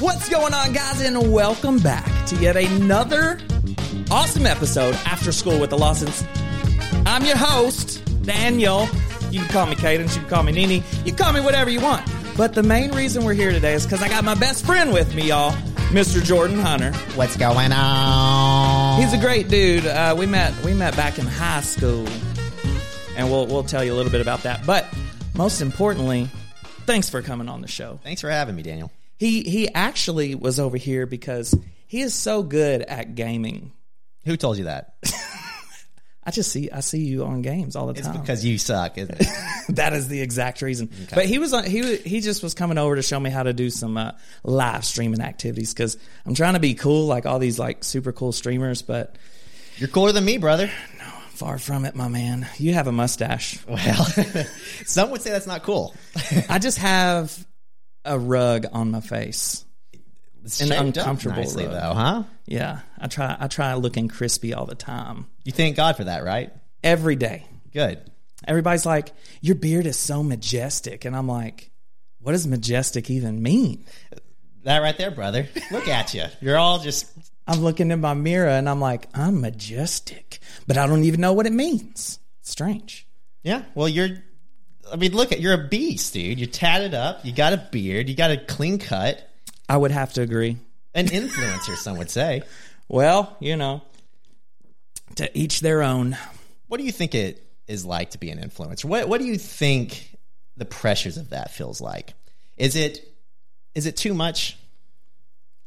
What's going on, guys, and welcome back to yet another awesome episode After School with the Lawsons. I'm your host, Daniel. You can call me Cadence, you can call me Nini, you can call me whatever you want. But the main reason we're here today is because I got my best friend with me, y'all, Mr. Jordan Hunter. What's going on? He's a great dude. Uh, we met we met back in high school, and we'll we'll tell you a little bit about that. But most importantly, thanks for coming on the show. Thanks for having me, Daniel. He he actually was over here because he is so good at gaming. Who told you that? I just see I see you on games all the It's time. because you suck, isn't it? that is the exact reason. But he was on, he he just was coming over to show me how to do some uh, live streaming activities because I'm trying to be cool like all these like super cool streamers, but You're cooler than me, brother. No, far from it, my man. You have a mustache. Well, some would say that's not cool. I just have a rug on my face. It's An uncomfortable nicely, rug. though, huh? Yeah, I try I try looking crispy all the time. You thank God for that, right? Every day. Good. Everybody's like, "Your beard is so majestic." And I'm like, "What does majestic even mean?" That right there, brother. Look at you. You're all just. I'm looking in my mirror and I'm like, "I'm majestic." But I don't even know what it means. Strange. Yeah. Well, you're. I mean, look at you're a beast, dude. You're tatted up. You got a beard. You got a clean cut. I would have to agree. An influencer, some would say. Well, you know, to each their own. What do you think it is like to be an influencer? What What do you think the pressures of that feels like? Is it is it too much?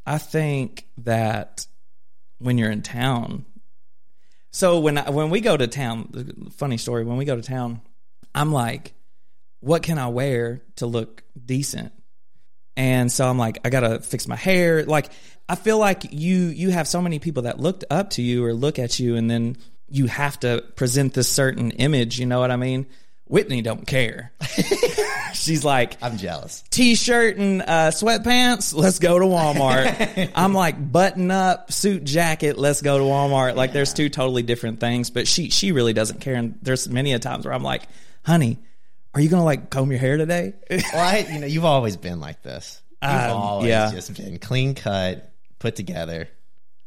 I think that when you're in town, so when I, when we go to town, funny story. When we go to town, I'm like, what can I wear to look decent? And so I'm like, I gotta fix my hair. Like, I feel like you you have so many people that looked up to you or look at you, and then you have to present this certain image. You know what I mean? Whitney don't care. She's like, I'm jealous. t-shirt and uh, sweatpants let's go to walmart i'm like button up suit jacket let's go to walmart like there's two totally different things but she she really doesn't care and there's many a times where i'm like honey are you gonna like comb your hair today Well, I, you know, you've always been like this. You've Um, always yeah. just been clean cut, put together.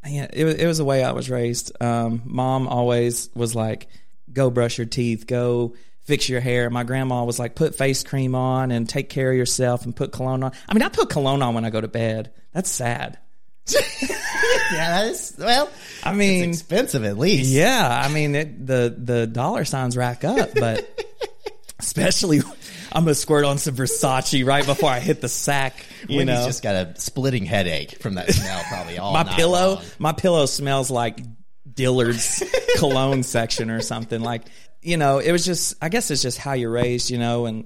yeah it, was- it was the way i was raised um, mom always was like go brush your teeth go fix your hair my grandma was like put face cream on and take care of yourself and put cologne on i mean i put cologne on when i go to bed that's sad Yeah, that is well. i mean Expensive, at least. Yeah, I mean it, the the dollar signs rack up, but especially I'm gonna squirt on some Versace right before I hit the sack. You Wendy's know, just got a splitting headache from that smell, probably all my pillow, long. my pillow smells like Dillard's cologne section or something. Like you know, it was just I guess it's just how you're raised, you know, and.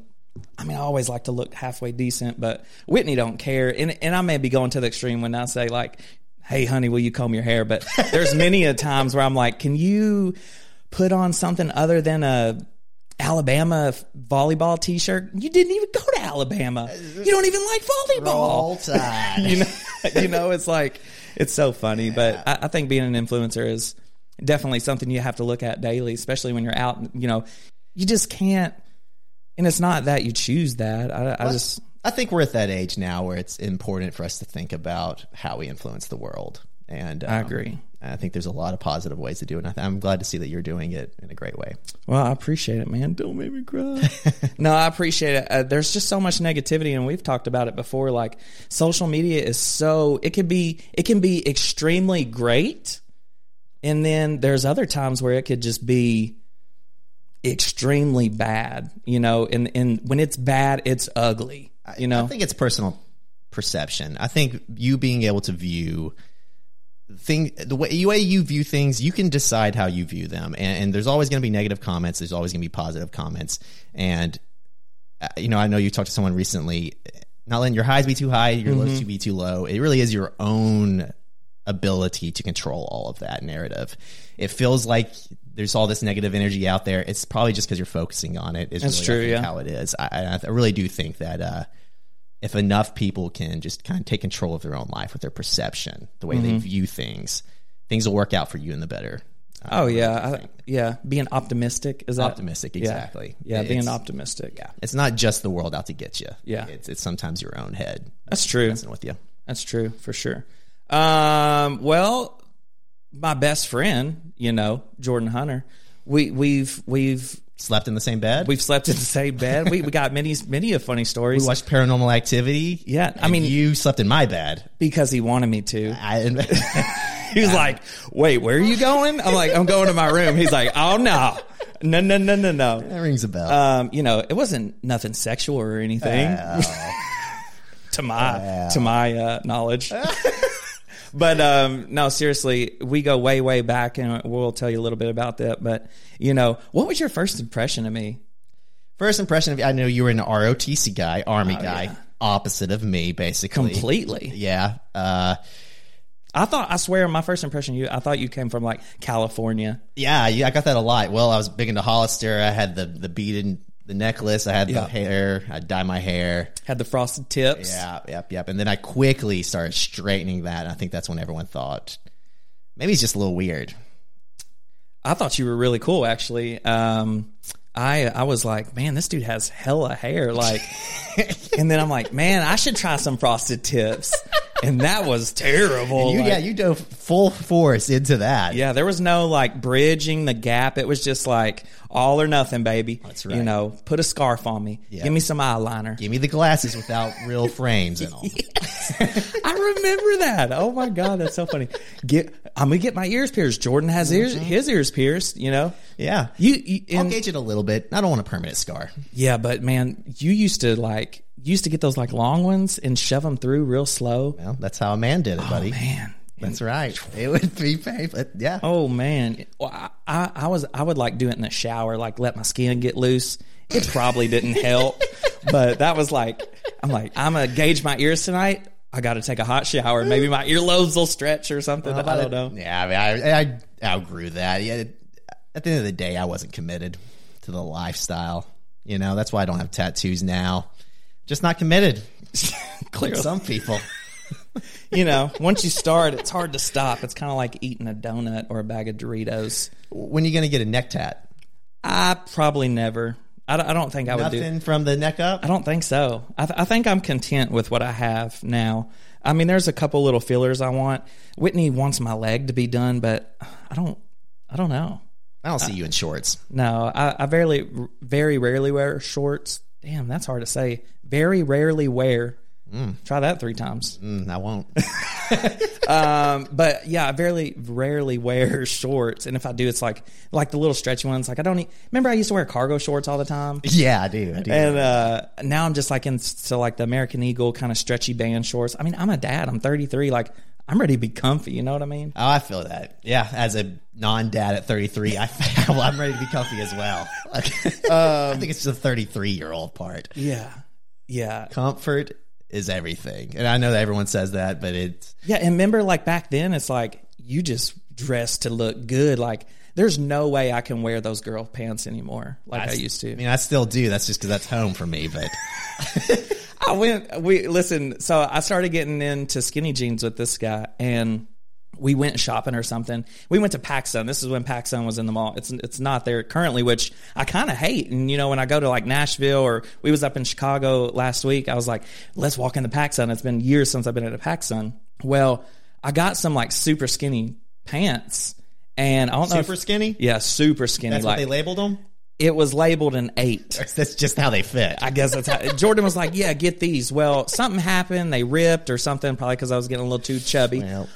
I mean, I always like to look halfway decent, but Whitney don't care, and and I may be going to the extreme when I say like, "Hey, honey, will you comb your hair?" But there's many a times where I'm like, "Can you put on something other than a Alabama volleyball T-shirt. You didn't even go to Alabama. You don't even like volleyball. You know, you know, it's like it's so funny. But I, I think being an influencer is definitely something you have to look at daily, especially when you're out. You know, you just can't. And it's not that you choose that. I, I just I think we're at that age now where it's important for us to think about how we influence the world. And um, I agree. I think there's a lot of positive ways to do it. And I I'm glad to see that you're doing it in a great way. Well, I appreciate it, man. Don't make me cry. no, I appreciate it. Uh, there's just so much negativity, and we've talked about it before. Like social media is so it can be it can be extremely great, and then there's other times where it could just be extremely bad. You know, and and when it's bad, it's ugly. You know, I think it's personal perception. I think you being able to view thing the way, the way you view things, you can decide how you view them. And, and there's always going to be negative comments. There's always going to be positive comments. And uh, you know, I know you talked to someone recently. Not letting your highs be too high, your lows to be too low. It really is your own ability to control all of that narrative. It feels like there's all this negative energy out there. It's probably just because you're focusing on it. Is That's really, true, yeah. How it is. I, I really do think that uh, if enough people can just kind of take control of their own life with their perception, the way Mm-hmm. they view things, things will work out for you in the better. oh yeah, I, yeah. Being optimistic is that Optimistic, exactly. Yeah, being optimistic. Yeah, it's not just the world out to get you. Yeah. it's, it's sometimes your own head That's true. messing with you. That's true for sure. Um, well, my best friend, you know, Jordan Hunter, we we've we've Slept in the same bed. we've slept in the same bed. We we got many many of funny stories. We watched Paranormal Activity. Yeah, I mean- you slept in my bed. because he wanted me to. I, He was like, "Wait, where are you going?" I'm like, "I'm going to my room." He's like, "Oh no, no, no, no, no, no." that rings a bell. Um, you know, it wasn't nothing sexual or anything to my to my uh, knowledge. but um, no, seriously, we go way way back, and we'll tell you a little bit about that. But you know, what was your first impression of me? First impression of you? I know you were an ROTC guy, Army guy, yeah. opposite of me, basically. Completely. Yeah. Uh, I thought. I swear, my first impression of you. I thought you came from like California. yeah, yeah, I got that a lot. Well, I was big into Hollister. I had the the beaded the necklace. I had Yeah. the hair. I dyed my hair. Had the frosted tips. Yeah, yep, yep. And then I quickly started straightening that. I think that's when everyone thought maybe he's just a little weird. I thought you were really cool, actually. Um, I I was like, man, this dude has hella hair, like, and then I'm like, man, I should try some frosted tips, and that was terrible. You, like- yeah, you dove full force into that. yeah, there was no like bridging the gap. It was just like all or nothing, baby. That's right. You know, put a scarf on me. Yeah. Give me some eyeliner. Give me the glasses without real frames and all. I remember that. Oh my god, that's so funny. Get, I'm gonna get my ears pierced. Jordan has ears, Mm-hmm. his ears pierced. You know, Yeah. you, you I'll gauge it a little bit. I don't want a permanent scar. Yeah, but man, you used to like used to get those like long ones and shove them through real slow. Well, that's how a man did it, oh, buddy. Oh, Man, That's right. It would be painful. Yeah. oh man, well, I, I was I would like do it in the shower, like let my skin get loose. It probably didn't help, but that was like I'm like I'm gonna gauge my ears tonight. I got to take a hot shower. Maybe my earlobes will stretch or something. I don't know. Yeah, I mean, I, I outgrew that. Yeah, at the end of the day, I wasn't committed to the lifestyle. You know, that's why I don't have tattoos now. Just not committed. Clearly, Some people. you know, once you start, it's hard to stop. It's kind of like eating a donut or a bag of Doritos. When are you going to get a neck tat? I probably never. I don't, I don't think I would do. Nothing from the neck up? I don't think so. I, th- I think I'm content with what I have now. I mean, there's a couple little fillers I want. Whitney wants my leg to be done, but I don't. I don't know. I don't see you in shorts. No, I, I very, very rarely wear shorts. Damn, that's hard to say. Very rarely wear. Try that three times. Mm, I won't. Um, but yeah, I very rarely wear shorts, and if I do, it's like like the little stretchy ones. Like I don't. e remember, I used to wear cargo shorts all the time. yeah, I do. I do. And uh, now I'm just like into like the American Eagle kind of stretchy band shorts. I mean, I'm a dad. I'm 33. Like I'm ready to be comfy. You know what I mean? Oh, I feel that. Yeah, as a non-dad at 33, I, well, I'm ready to be comfy as well. I think it's the 33 year old part. Yeah, yeah, Comfort is everything, and I know that everyone says that, but it's yeah. And remember, like back then, it's like you just dress to look good. Like there's no way I can wear those girl pants anymore like I, used to. I mean, I still do. That's just because that's home for me. But I went. We listen. So I started getting into skinny jeans with this guy, and we went shopping or something. We went to PacSun. This is when PacSun was in the mall. It's it's not there currently, which I kind of hate. And you know, when I go to like Nashville or we was up in Chicago last week, I was like, let's walk in the PacSun. It's been years since I've been at a PacSun. Well, I got some like super skinny pants, and I don't know. super skinny. yeah, super skinny. That's like what they labeled them. it was labeled an eight. That's just how they fit. I guess that's how Jordan was like, "Yeah, get these." Well, something happened; they ripped or something, probably because I was getting a little too chubby. Well.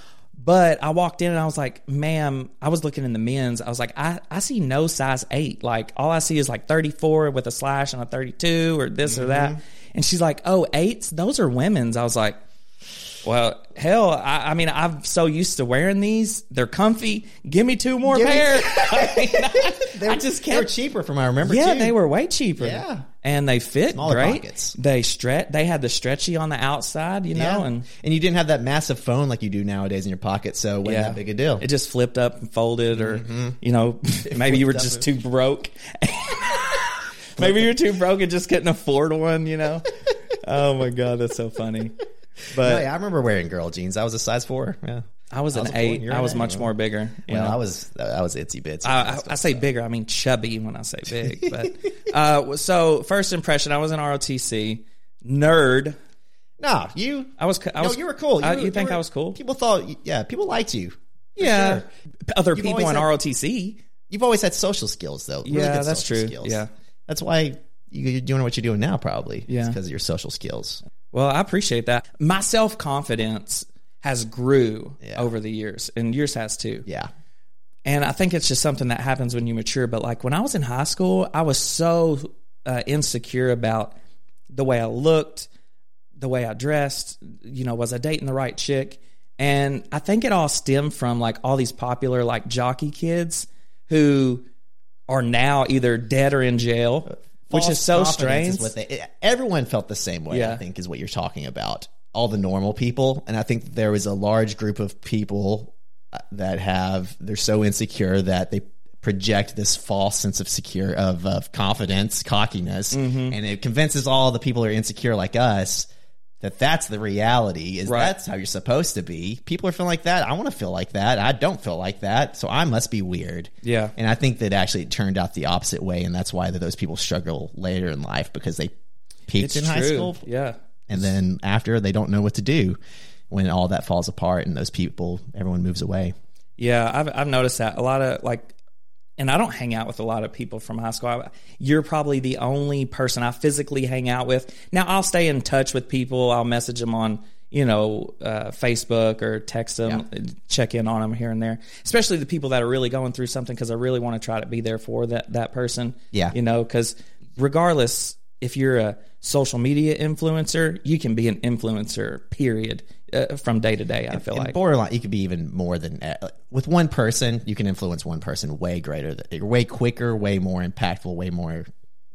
But I walked in and I was like, "Ma'am," I was looking in the men's. I was like, "I I see no size eight. Like all I see is like thirty four with a slash and a thirty two or this or that." Mm-hmm. And she's like, "Oh, eights? Those are women's." I was like. Well, hell, I, I mean, I'm so used to wearing these. They're comfy. Give me two more Give me- pair. I, mean, I, I just they were cheaper from I remember. yeah, too. they were way cheaper. Yeah. And they fit Smaller great. pockets. They stretch. They had the stretchy on the outside, you know, Yeah. and and you didn't have that massive phone like you do nowadays in your pocket, so it wasn't yeah, that big a deal. It just flipped up and folded, or mm-hmm. you know, maybe you were just too broke. maybe you're too broke and just couldn't afford one. You know. oh my god, that's so funny. But Oh, yeah, I remember wearing girl jeans. I was a size four. Yeah. I was an was a eight. I was much more bigger. You Well, know? I was I was itsy bitsy. I, I, I say bigger. I mean chubby when I say big. But uh, so first impression, I was in ROTC nerd. No, you. I was. I no, was, you were cool. I- were- you think were- I was cool? People thought, yeah, people liked you. yeah. sure. Other You've people in had- ROTC. You've always had social skills, though. Really Yeah, good that's true. Skills. Yeah. that's why you- you're doing what you're doing now, probably. Yeah. because of your social skills. Well, I appreciate that. My self confidence has grew Yeah. over the years, and yours has too. Yeah, And I think it's just something that happens when you mature. But like when I was in high school, I was so uh, insecure about the way I looked, the way I dressed. You know, was I dating the right chick? And I think it all stemmed from like all these popular like jockey kids who are now either dead or in jail, which is so strange. is they- everyone felt the same way. I think is what you're talking about. All the normal people, and I think there was a large group of people uh, that have they're so insecure that they project this false sense of secure of, of confidence, cockiness, Mm-hmm. and it convinces all the people who are insecure like us that that's the reality. Is Right. that's how you're supposed to be? People are feeling like that. I want to feel like that. I don't feel like that, so I must be weird. Yeah. And I think that actually it turned out the opposite way, and that's why that those people struggle later in life because they peaked in high school, Yeah. And then after they don't know what to do when all that falls apart and those people, everyone moves away. Yeah, I've I've noticed that a lot of like, and I don't hang out with a lot of people from high school. I, you're probably the only person I physically hang out with. Now I'll stay in touch with people. I'll message them on you know uh, Facebook or text them, check in on them here and there. Especially the people that are really going through something because I really want to try to be there for that that person. Yeah. you know, because regardless if you're a social media influencer, you can be an influencer. Period. Uh, from day to day, I feel And like. borderline, you could be even more than uh, with one person. You can influence one person way greater, way quicker, way more impactful, way more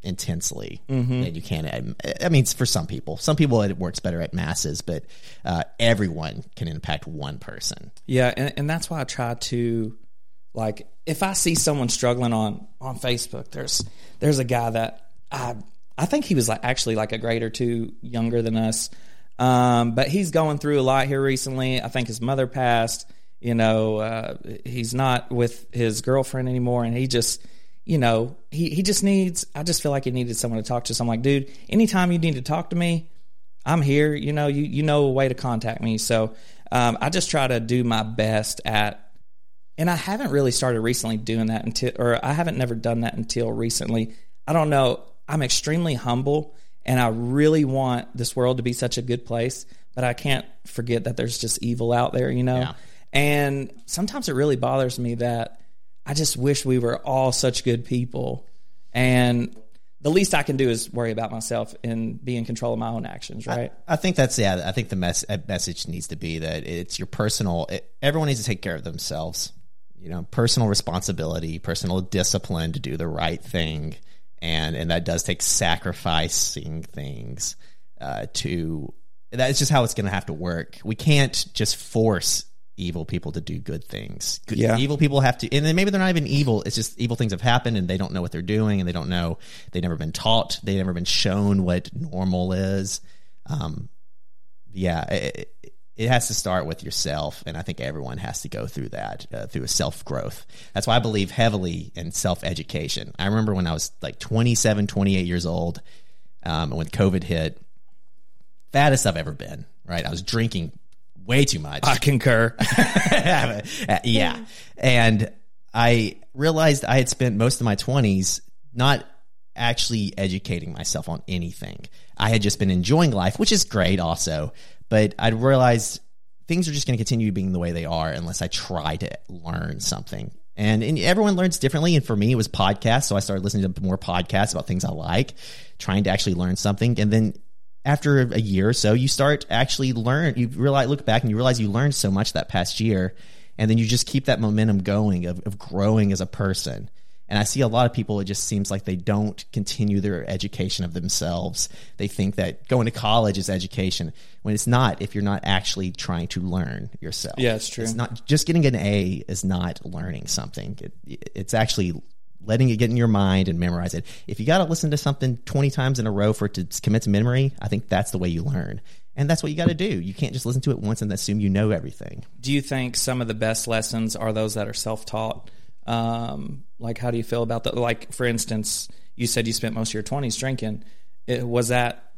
intensely Mm-hmm. than you can. I- I mean, for some people, some people it works better at masses, but uh, everyone can impact one person. Yeah, and, and that's why I try to like if I see someone struggling on on Facebook, there's there's a guy that I I think he was like actually like a grade or two younger than us. Um, but he's going through a lot here recently. I think his mother passed. You know, uh, he's not with his girlfriend anymore, and he just, you know, he he just needs. I just feel like he needed someone to talk to. So I'm like, dude, anytime you need to talk to me, I'm here. You know, you you know a way to contact me. So um, I just try to do my best at, and I haven't really started recently doing that until, or I haven't never done that until recently. I don't know. I'm extremely humble, and I really want this world to be such a good place, but I can't forget that there's just evil out there. You know, Yeah. and sometimes it really bothers me that I just wish we were all such good people, and the least I can do is worry about myself and be in control of my own actions, right? I think that's yeah. I think the mess, uh, message needs to be that it's your personal. It, everyone needs to take care of themselves. You know, personal responsibility, personal discipline to do the right thing, and and that does take sacrificing things uh, to. That's just how it's going to have to work. We can't just force evil people to do good things. Good, Yeah. Evil people have to, and then maybe they're not even evil. It's just evil things have happened, and they don't know what they're doing, and they don't know. They've never been taught. They've never been shown what normal is. Um, yeah, it, it- it has to start with yourself, and I think everyone has to go through that uh, through a self growth. That's why I believe heavily in self education. I remember when I was like 27, 28 years old, um, and when COVID hit, fattest I've ever been. Right, I was drinking way too much. I concur. yeah. And I realized I had spent most of my 20s not actually educating myself on anything. I had just been enjoying life, which is great also, but I realized things are just going to continue being the way they are unless I try to learn something. And, and everyone learns differently. And for me, it was podcasts. So I started listening to more podcasts about things I like, trying to actually learn something. And then after a year or so, you start actually learn. You realize, look back and you realize you learned so much that past year, and then you just keep that momentum going of, of growing as a person. And I see a lot of people. It just seems like they don't continue their education of themselves. They think that going to college is education when it's not. If you're not actually trying to learn yourself, Yeah, it's true. It's not just getting an A is not learning something. It, it's actually letting it get in your mind and memorize it. If you got to listen to something 20 times in a row for it to commit to memory, I think that's the way you learn. And that's what you got to do. You can't just listen to it once and assume you know everything. do you think some of the best lessons are those that are self-taught um, like how do you feel about that like for instance you said you spent most of your 20s drinking it, was that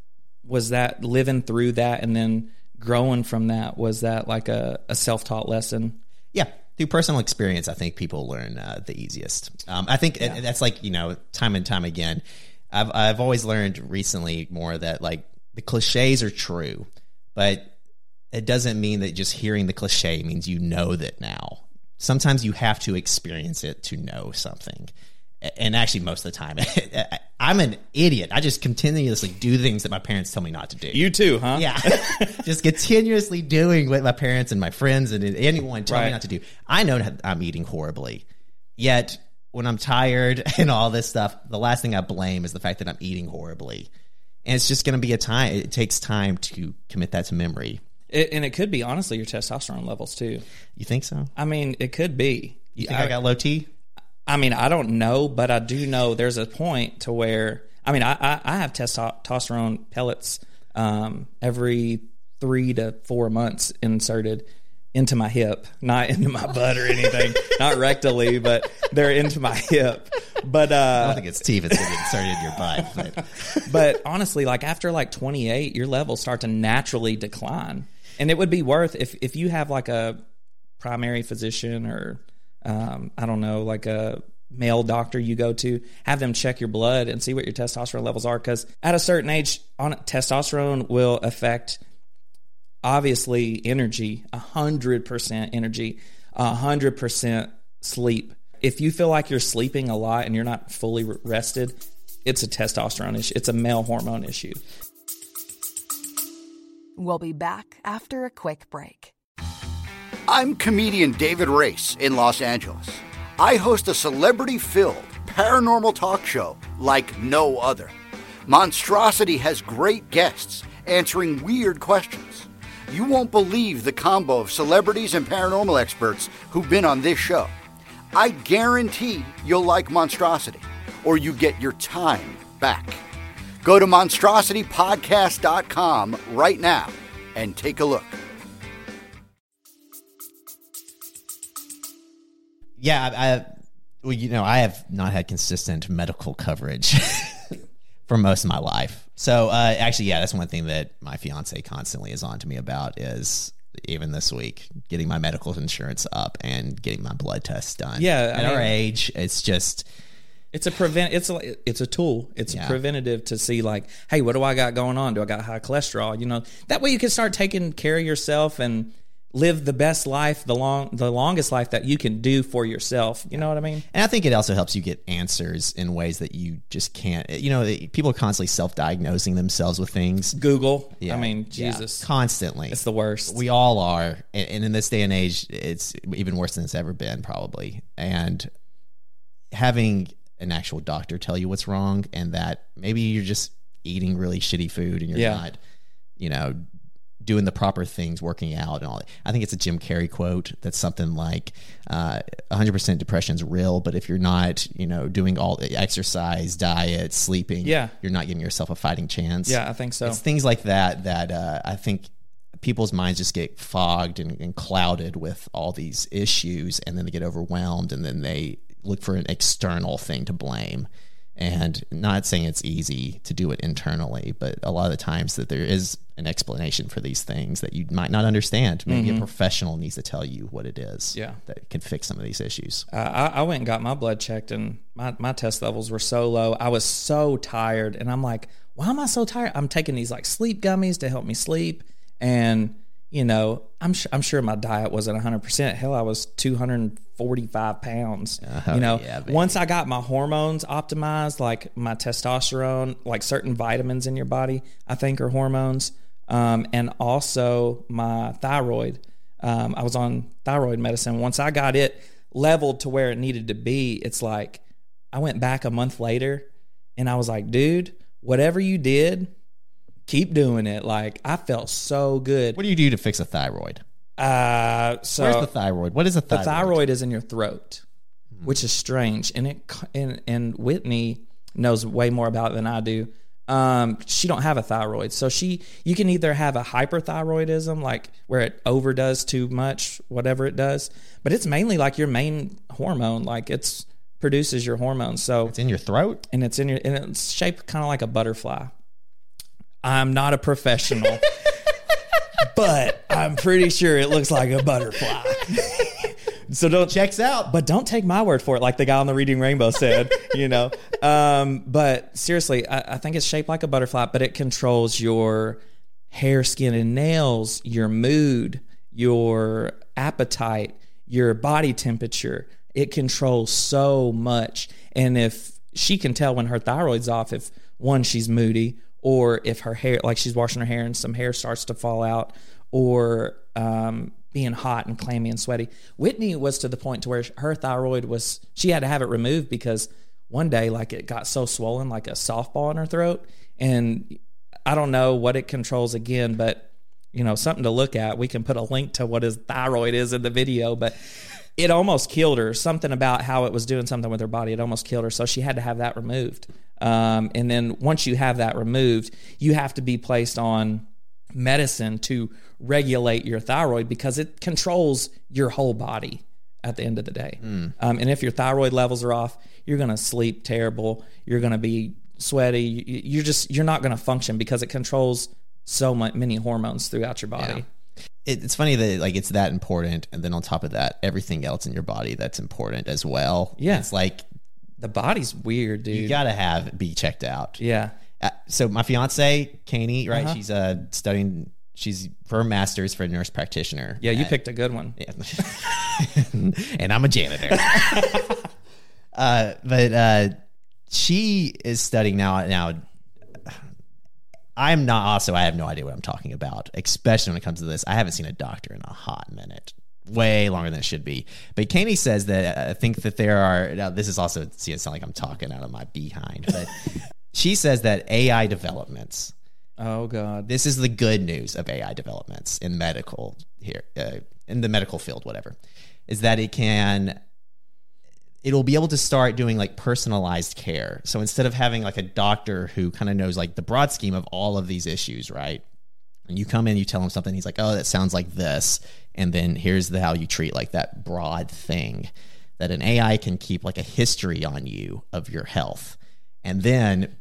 was that living through that and then growing from that? Was that like a, a self taught lesson? Yeah, through personal experience, I think people learn uh, the easiest. Um, I think yeah. that's like you know, time and time again. I've I've always learned recently more that like the cliches are true, but it doesn't mean that just hearing the cliche means you know that now. Sometimes you have to experience it to know something. And actually most of the time i'm an idiot. I just continuously do things that my parents tell me not to do. You too huh? Yeah. Just continuously doing what my parents and my friends and anyone tell right. me not to do. I know i'm eating horribly. Yet when i'm tired and all this stuff the last thing i blame is the fact that i'm eating horribly. And it's just going to be a time it takes time to commit that to memory it, and it could be honestly your testosterone levels too you think so i mean it could be you think I, I got low t I mean, I don't know, but I do know there's a point to where I mean, I I, I have testosterone pellets um, every three to four months inserted into my hip, not into my butt or anything, not rectally, but they're into my hip. But uh, I don't think it's teeth that's getting inserted in your butt. But. but honestly, like after like 28, your levels start to naturally decline, and it would be worth if if you have like a primary physician or um, I don't know, like a male doctor you go to, have them check your blood and see what your testosterone levels are. Because at a certain age, on testosterone will affect obviously energy, hundred percent energy, hundred percent sleep. If you feel like you're sleeping a lot and you're not fully rested, it's a testosterone issue. It's a male hormone issue. We'll be back after a quick break. I'm comedian David Race in Los Angeles. I host a celebrity filled paranormal talk show like no other. Monstrosity has great guests answering weird questions. You won't believe the combo of celebrities and paranormal experts who've been on this show. I guarantee you'll like Monstrosity, or you get your time back. Go to monstrositypodcast.com right now and take a look. yeah, I, I well, you know, I have not had consistent medical coverage for most of my life. So uh, actually, yeah, that's one thing that my fiance constantly is on to me about is even this week getting my medical insurance up and getting my blood tests done. Yeah, at I our age, it's just it's a prevent. It's a it's a tool. It's yeah. preventative to see like, hey, what do I got going on? Do I got high cholesterol? You know, that way you can start taking care of yourself and live the best life, the long, the longest life that you can do for yourself. You know what I mean? And I think it also helps you get answers in ways that you just can't. You know, people are constantly self-diagnosing themselves with things. Google. Yeah. I mean, Jesus, yeah. constantly. It's the worst. We all are, and in this day and age, it's even worse than it's ever been, probably. And having an actual doctor tell you what's wrong, and that maybe you're just eating really shitty food, and you're yeah. not, you know, doing the proper things, working out, and all that. I think it's a Jim Carrey quote that's something like uh, 100% depression is real, but if you're not, you know, doing all the exercise, diet, sleeping, yeah. you're not giving yourself a fighting chance. Yeah, I think so. It's things like that that uh, I think people's minds just get fogged and, and clouded with all these issues, and then they get overwhelmed, and then they look for an external thing to blame and not saying it's easy to do it internally but a lot of the times that there is an explanation for these things that you might not understand maybe mm-hmm. a professional needs to tell you what it is yeah. that can fix some of these issues uh, I, I, went and got my blood checked and my, my test levels were so low i was so tired and i'm like why am i so tired i'm taking these like sleep gummies to help me sleep and you know, I'm sure I'm sure my diet wasn't 100. percent Hell, I was 245 pounds. Oh, you know, yeah, once I got my hormones optimized, like my testosterone, like certain vitamins in your body, I think are hormones, um, and also my thyroid. Um, I was on thyroid medicine. Once I got it leveled to where it needed to be, it's like I went back a month later, and I was like, dude, whatever you did keep doing it. Like I felt so good. What do you do to fix a thyroid? Uh, so where's the thyroid? What is a thyroid? The thyroid is in your throat, hmm. which is strange. And it and and Whitney knows way more about it than I do. Um, she don't have a thyroid, so she you can either have a hyperthyroidism, like where it overdoes too much, whatever it does, but it's mainly like your main hormone, like it's produces your hormones. So it's in your throat, and it's in your and it's shaped kind of like a butterfly. I'm not a professional, but I'm pretty sure it looks like a butterfly. so don't Checks out. but don't take my word for it, like the guy on the Reading Rainbow said, you know. Um, but seriously, I, I think it's shaped like a butterfly, but it controls your hair, skin, and nails, your mood, your appetite, your body temperature. It controls so much. And if she can tell when her thyroid's off, if one, she's moody, or if her hair, like she's washing her hair and some hair starts to fall out, or um, being hot and clammy and sweaty. Whitney was to the point to where her thyroid was, she had to have it removed because one day, like it got so swollen, like a softball in her throat. And I don't know what it controls again, but you know, something to look at. We can put a link to what his thyroid is in the video, but it almost killed her. Something about how it was doing something with her body, it almost killed her. So she had to have that removed. Um, and then once you have that removed, you have to be placed on medicine to regulate your thyroid because it controls your whole body at the end of the day. Um, and if your thyroid levels are off, you're going to sleep terrible. You're going to be sweaty. You- You're just you're not going to function because it controls so much, many hormones throughout your body. it, it's funny that like it's that important, and then on top of that, everything else in your body that's important as well. Yeah. it's like The body's weird, dude. you gotta have be checked out. yeah. Uh, so my fiance, Kanie, right? Uh-huh. She's uh studying. She's for her master's for a nurse practitioner. Yeah, you at- picked a good one. Yeah. and I'm a janitor. uh, but uh, she is studying now. Now, I'm not. Also, I have no idea what I'm talking about, especially when it comes to this. I haven't seen a doctor in a hot minute. Way longer than it should be. But Kanie says that uh, I think that there are. Now, this is also. See, it sounds like I'm talking out of my behind, but she says that AI developments Oh god. this is the good news of AI developments in medical here, uh, in the medical field, whatever, is that it can, it'll be able to start doing like personalized care. So instead of having like a doctor who kind of knows like the broad scheme of all of these issues, right? And you come in, you tell him something, he's like, oh, that sounds like this. And then here's the how you treat like that broad thing. That an AI can keep like a history on you of your health. And then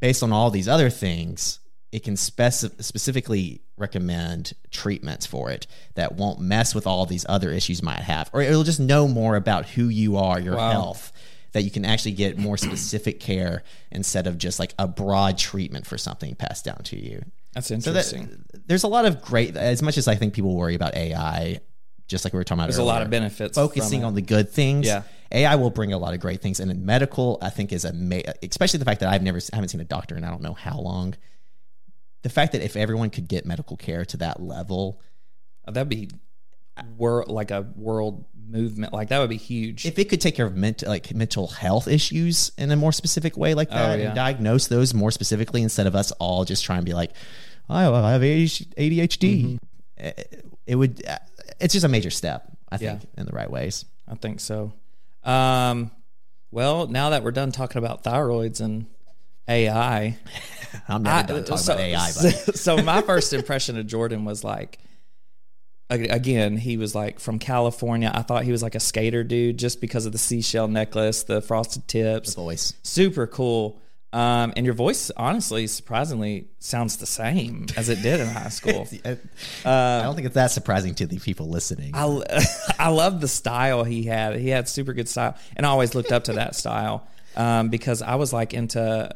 based on all these other things, it can speci- specifically recommend treatments for it that won't mess with all these other issues might have, or it'll just know more about who you are, your Wow. health, that you can actually get more specific care instead of just like a broad treatment for something passed down to you. That's So that, interesting. there's a lot of great. As much as I think people worry about AI, just like we were talking about, There's a lot of benefits. focusing on the good things. Yeah. AI will bring a lot of great things, and in medical, I think is a ma- especially the fact that I've never I haven't seen a doctor in I don't know how long. The fact that if everyone could get medical care to that level, that'd be world like a world movement. Like that would be huge. if it could take care of mental like mental health issues in a more specific way like that, Oh, yeah. and diagnose those more specifically instead of us all just trying to be like, oh, I have ADHD. Mm-hmm. It, it would. uh, It's just a major step, I think, Yeah. in the right ways. I think so. Um, well, now that we're done talking about thyroids and AI, I'm not I- done talking so, about AI, so, but so my first impression of Jordan was like, again, he was like from California. I thought he was like a skater dude just because of the seashell necklace, the frosted tips, voice. super cool. Um, and your voice, honestly, surprisingly, sounds the same as it did in high school. I don't think it's that surprising to the people listening. I, I love the style he had. He had super good style, and I always looked up to that style um, because I was like into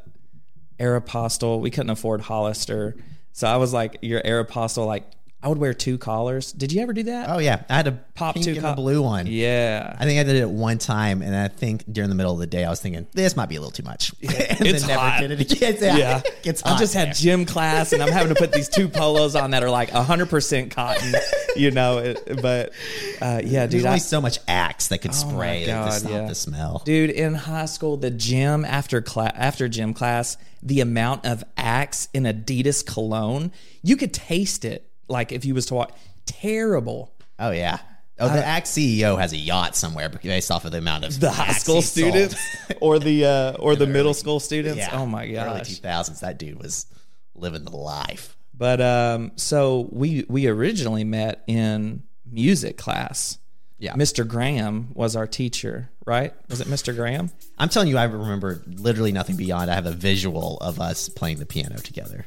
Aeropostale. We couldn't afford Hollister, so I was like your Aeropostale. Like I would wear two collars. Did you ever do that? oh yeah, I had a Pop two and a blue one. Yeah, I think I did it one time, and I think during the middle of the day, I was thinking this might be a little too much. and It's then hot. never did it again. Yeah, yeah. it's I just had gym class, and I'm having to put these two polos on that are like 100 percent cotton. You know, it, but uh, yeah, There's dude. only I, so much Axe that could Oh spray God, to stop yeah. the smell. Dude, in high school, the gym after class, after gym class, the amount of Axe in Adidas cologne, you could taste it. Like if you was to watch, terrible. Oh yeah. Oh, the Axe CEO has a yacht somewhere based off of the amount of The high school students or the uh, or the middle school students. Yeah. Oh my god. Early 2000s. That dude was living the life. But um, so we we originally met in music class. Yeah. Mr. Graham was our teacher, right? Was it Mr. Graham? I'm telling you, I remember literally nothing beyond. I have a visual of us playing the piano together.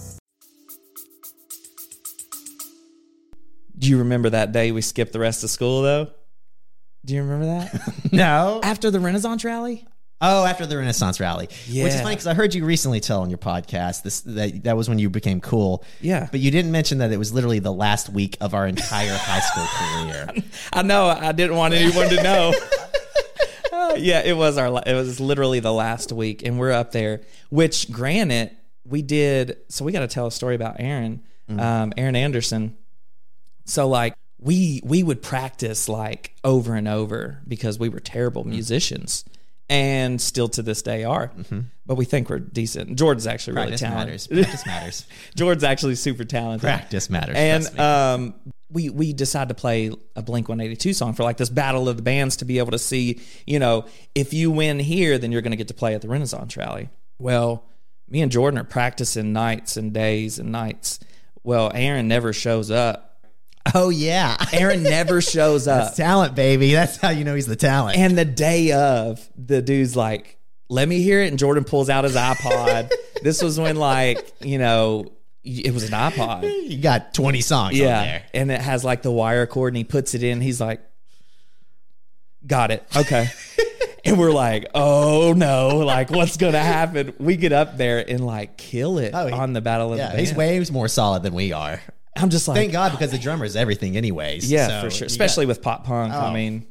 Do you remember that day we skipped the rest of school though? Do you remember that? No. After the Renaissance rally? Oh, after the Renaissance rally, yeah. which is funny because I heard you recently tell on your podcast this that that was when you became cool. Yeah. but you didn't mention that it was literally the last week of our entire high school career. I know. I didn't want anyone to know. Uh, yeah, it was our. It was literally the last week, and we're up there. Which, granted, we did. So we got to tell a story about Aaron, um, Aaron Anderson. So like we we would practice like over and over because we were terrible musicians, and still to this day are. But we think we're decent. Jordan's actually really Practice talented. matters. Practice matters. Jordan's actually super talented. Practice matters. And um, we we decided to play a Blink One Eighty Two song for like this battle of the bands to be able to see, you know, if you win here, then you're going to get to play at the Renaissance Rally. Well, me and Jordan are practicing nights and days and nights. Well, Aaron never shows up. Oh yeah, Aaron never shows up. That's talent, baby. That's how you know he's the talent. And the day of, the dude's like, "Let me hear it," and Jordan pulls out his iPod. this was when, like, you know, it was an iPod. you got twenty songs on Yeah, there. and it has like the wire cord, and he puts it in. He's like, "Got it, okay." and we're like, "Oh no! Like, what's gonna happen?" We get up there and like kill it Oh, he- on the battle of Yeah, the he's way more solid than we are. I'm just like, Thank God because the drummer is everything, anyways. yeah, So for sure. Especially with pop punk. got- I oh, mean,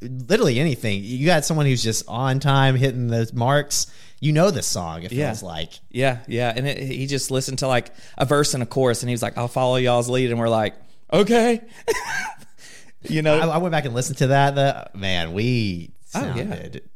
literally anything. You got someone who's just on time, hitting the marks. You know the song. It Yeah. feels like. yeah, yeah. And it, he just listened to like a verse and a chorus, and he was like, "I'll follow y'all's lead," and we're like, "Okay." you know, I, I went back and listened to that. The man, we Oh, yeah. sounded.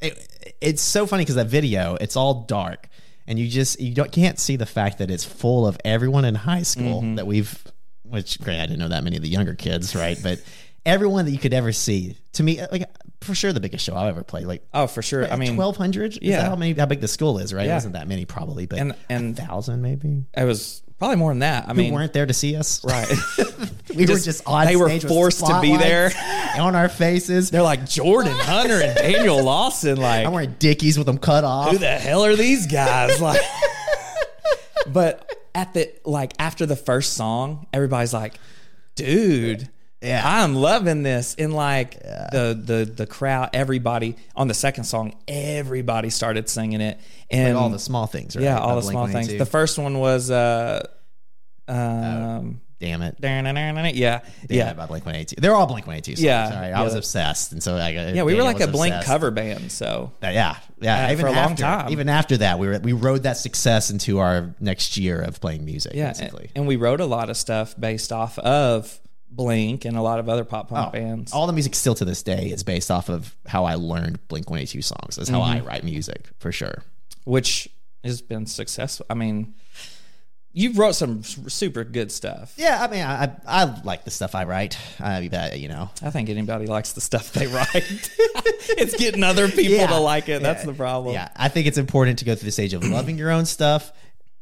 It, it's so funny because that video, it's all dark, and you just you don't can't see the fact that it's full of everyone in high school Mm-hmm. that we've. Which, great, I didn't know that many of the younger kids, right? But everyone that you could ever see, to me, like for sure, the biggest show I've ever played, like oh, for sure. I mean, twelve hundred. yeah. Yeah, how many? How big the school is, right? Yeah. It wasn't that many, probably, but And- and- thousand maybe. I was probably more than that. I mean, weren't there to see us, right. We Just- were just on. they were forced to be there. on our faces. They're like Jordan Hunter and Daniel Lawson. Like, I'm wearing dickies with them cut off. who the hell are these guys? Like, but at the like after the first song, everybody's like, "Dude, Yeah. I'm loving this." And like the the the crowd, everybody on the second song, everybody started singing it, and all the small things, right? yeah, all the small things. The first one was uh, um, Dammit. yeah, Yeah, yeah. by Blink One Eighty Two. They're all Blink One Eighty Two. Yeah, sorry, I was obsessed, and so I got Yeah, we were like a was Blink cover band, so Uh, yeah, yeah. Uh, even for a long after, time. even after that, we were we rode that success into our next year of playing music. Yeah, basically. and, and we wrote a lot of stuff based off of Blink and a lot of other pop punk Oh, bands. All the music still to this day is based off of how I learned Blink One Eighty Two songs. That's how I Mm-hmm. write music for sure. which has been successful. I mean, you wrote some super good stuff. Yeah, I mean, I I, I like the stuff I write. I bet you know. I think anybody likes the stuff they write. it's getting other people Yeah. to like it. That's the problem. Yeah, I think it's important to go through the stage of loving your own stuff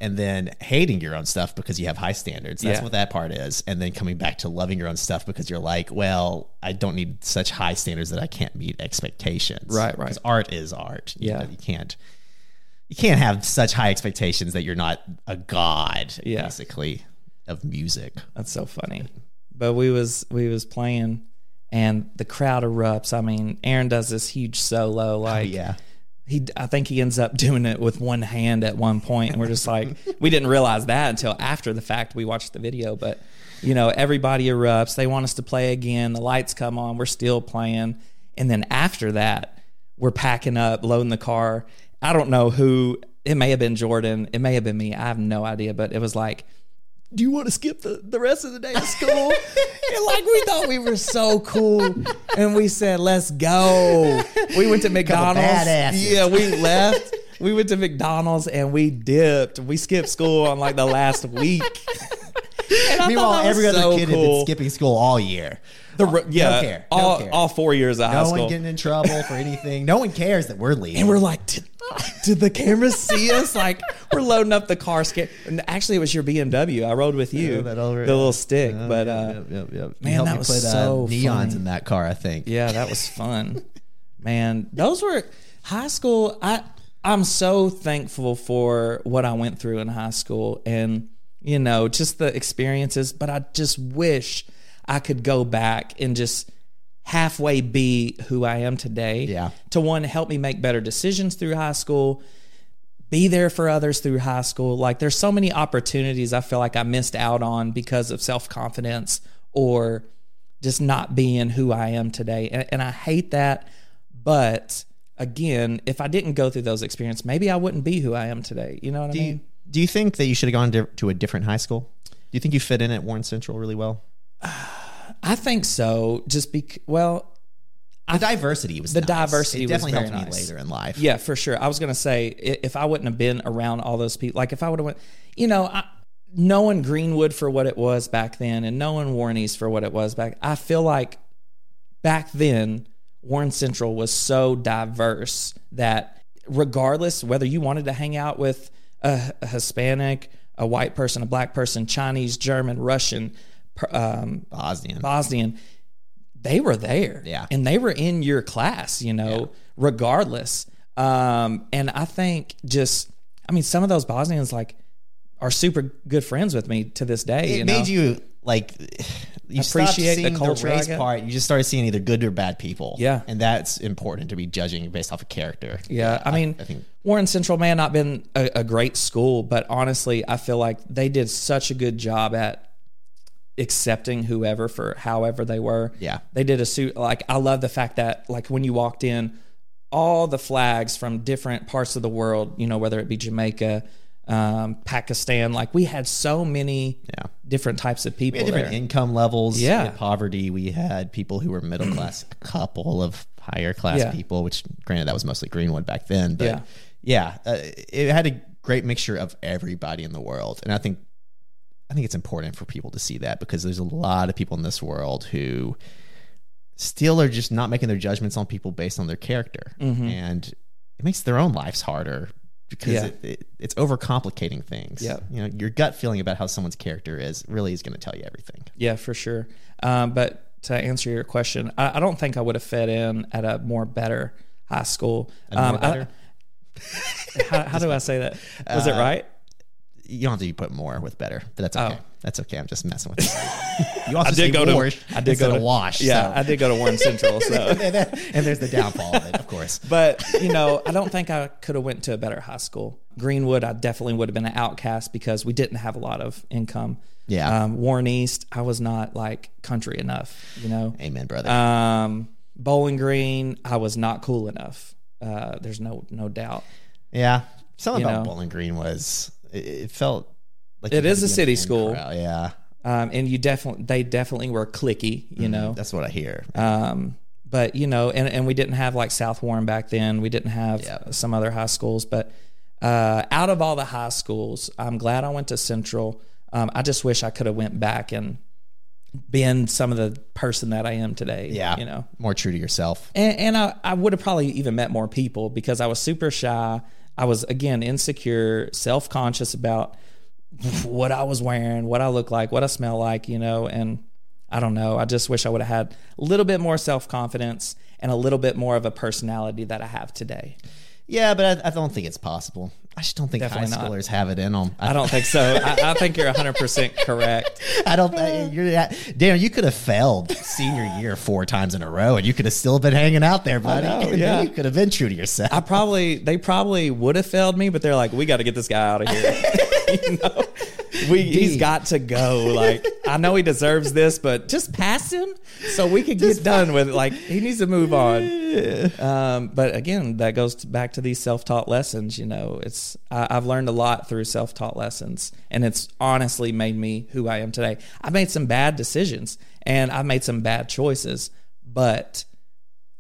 and then hating your own stuff because you have high standards. That's Yeah. what that part is. And then coming back to loving your own stuff because you're like, well, I don't need such high standards that I can't meet expectations. Right, right. Because art is art. You Yeah. know, you can't you can't have such high expectations that you're not a god, Yeah. basically, of music. That's so funny. But we was we was playing and the crowd erupts. I mean, Aaron does this huge solo oh, like Oh, yeah. He I think he ends up doing it with one hand at one point and we're just like we didn't realize that until after the fact we watched the video but you know everybody erupts they want us to play again the lights come on we're still playing and then after that we're packing up loading the car. I don't know who it may have been Jordan it may have been me I have no idea but it was like do you want to skip the, the rest of the day of school? and like we thought we were so cool. And we said, let's go. We went to McDonald's. Yeah, we left. We went to McDonald's and we dipped. We skipped school on like the last week. And Meanwhile, every other so kid had been skipping school all year. The ro- yeah, don't care. Don't all care. all four years of high no school. one getting in trouble for anything. No one cares that we're leaving. and we're like, did, did the cameras see us? Like we're loading up the car. Sca- and actually, it was your BMW. I rode with you, Yeah, that over- the little stick. Oh, but uh, yep, yep, yep. You man, helped that me was put, uh, so neons funny. in that car. I think. Yeah, that was fun. Man, those were high school. I I'm so thankful for what I went through in high school and you know, just the experiences, but I just wish I could go back and just halfway be who I am today. Yeah. To one help me make better decisions through high school, be there for others through high school. Like there's so many opportunities I feel like I missed out on because of self-confidence or just not being who I am today. And, and I hate that. But again, if I didn't go through those experiences, maybe I wouldn't be who I am today. You know what Do I you, mean? do you think that you should have gone to, to a different high school? Do you think you fit in at Warren Central really well? I think so. Just be well, The diversity was the nice. diversity It was definitely very helped nice. me later in life. Yeah, for sure. I was gonna say if I wouldn't have been around all those people, like if I would have went, you know, I, knowing Greenwood for what it was back then, and knowing Warren East for what it was back, I feel like back then Warren Central was so diverse that regardless whether you wanted to hang out with a, a Hispanic, a white person, a black person, Chinese, German, Russian, um, Bosnian. Bosnian, they were there. Yeah. And they were in your class, you know, regardless. Um, and I think just, I mean, some of those Bosnians like are super good friends with me to this day. it you know? made you like you Appreciate the seeing the, culture, race part. You just started seeing either good or bad people. Yeah. and that's important to be judging based off of character. Yeah, I mean, I think Warren Central may have not been a, a great school, but honestly, I feel like they did such a good job at accepting whoever for however they were. Yeah. they did a suit. Like I love the fact that like when you walked in, all the flags from different parts of the world, you know, whether it be Jamaica, um, Pakistan, like we had so many Yeah. different types of people different there. income levels. Yeah. had poverty. We had people who were middle class, a couple of higher class Yeah. people. Which, granted, that was mostly Greenwood back then. But Yeah. yeah, uh, it had a great mixture of everybody in the world, and I think I think it's important for people to see that because there's a lot of people in this world who still are just not making their judgments on people based on their character, and it makes their own lives harder because Mm-hmm. Yeah. it, it, it's overcomplicating things. Yeah. you know, your gut feeling about how someone's character is really is going to tell you everything. Yeah, for sure. Um, but to answer your question, I, I don't think I would have fit in at a more better high school. Um, I- better? how, how do I say that? Was Uh, it right? You don't have to put more with better, but that's okay. Oh. That's okay. I'm just messing with you. You also I did go to wash I did go to wash. Yeah, so. I did go to Warren Central. So, and there's the downfall of it, of course. but you know, I don't think I could have went to a better high school. Greenwood, I definitely would have been an outcast because we didn't have a lot of income. Yeah. Um, Warren East, I was not like country enough. You know. Amen, brother. Um, Bowling Green, I was not cool enough. Uh, there's no no doubt. yeah, something you about know. Bowling Green was it, it felt like It is a city school. crowd. Yeah, um, and you definitely they definitely were clicky, you know. that's what I hear. Um, but you know, and and we didn't have like South Warren back then. We didn't have Yep. some other high schools, but uh, out of all the high schools, I'm glad I went to Central. Um, I just wish I could have went back and been some of the person that I am today. yeah, you know. more true to yourself. And, and I, I would have probably even met more people because I was super shy. I was again insecure, self conscious about what I was wearing, what I look like, what I smell like, you know. And I don't know. I just wish I would have had a little bit more self confidence and a little bit more of a personality that I have today. Yeah, but I, I don't think it's possible. I just don't think Definitely high not. schoolers have it in them. I don't think so. I, I think you're 100% correct. I don't. I, you're, Dan, you could have failed senior year four times in a row, and you could have still been hanging out there, buddy. know, yeah. you could have been true to yourself. I probably, they probably would have failed me, but they're like, we got to get this guy out of here. you know? We, he's got to go. Like, I know he deserves this, but just pass him so we can get done with it. Like, he needs to move on. Um, but again, that goes to- back to these self-taught lessons. You know, it's I, I've learned a lot through self-taught lessons, and it's honestly made me who I am today. I've made some bad decisions, and I've made some bad choices, but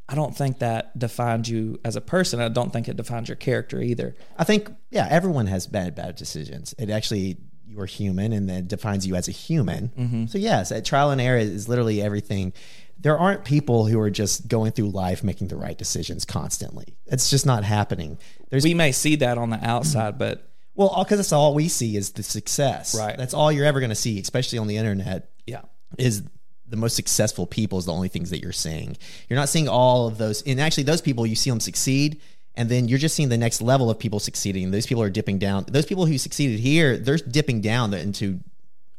I don't think that defines you as a person. I don't think it defines your character either. I think, yeah, everyone has bad bad decisions. It actually you're human and that defines you as a human. Mm-hmm. So yes, a trial and error is literally everything. There aren't people who are just going through life making the right decisions constantly. It's just not happening. There's we may see that on the outside, but well, because that's all we see is the success. Right. That's all you're ever going to see, especially on the internet yeah, is the most successful people is the only things that you're seeing. You're not seeing all of those. And actually, those people, you see them succeed, and then you're just seeing the next level of people succeeding. Those people are dipping down. Those people who succeeded here, they're dipping down into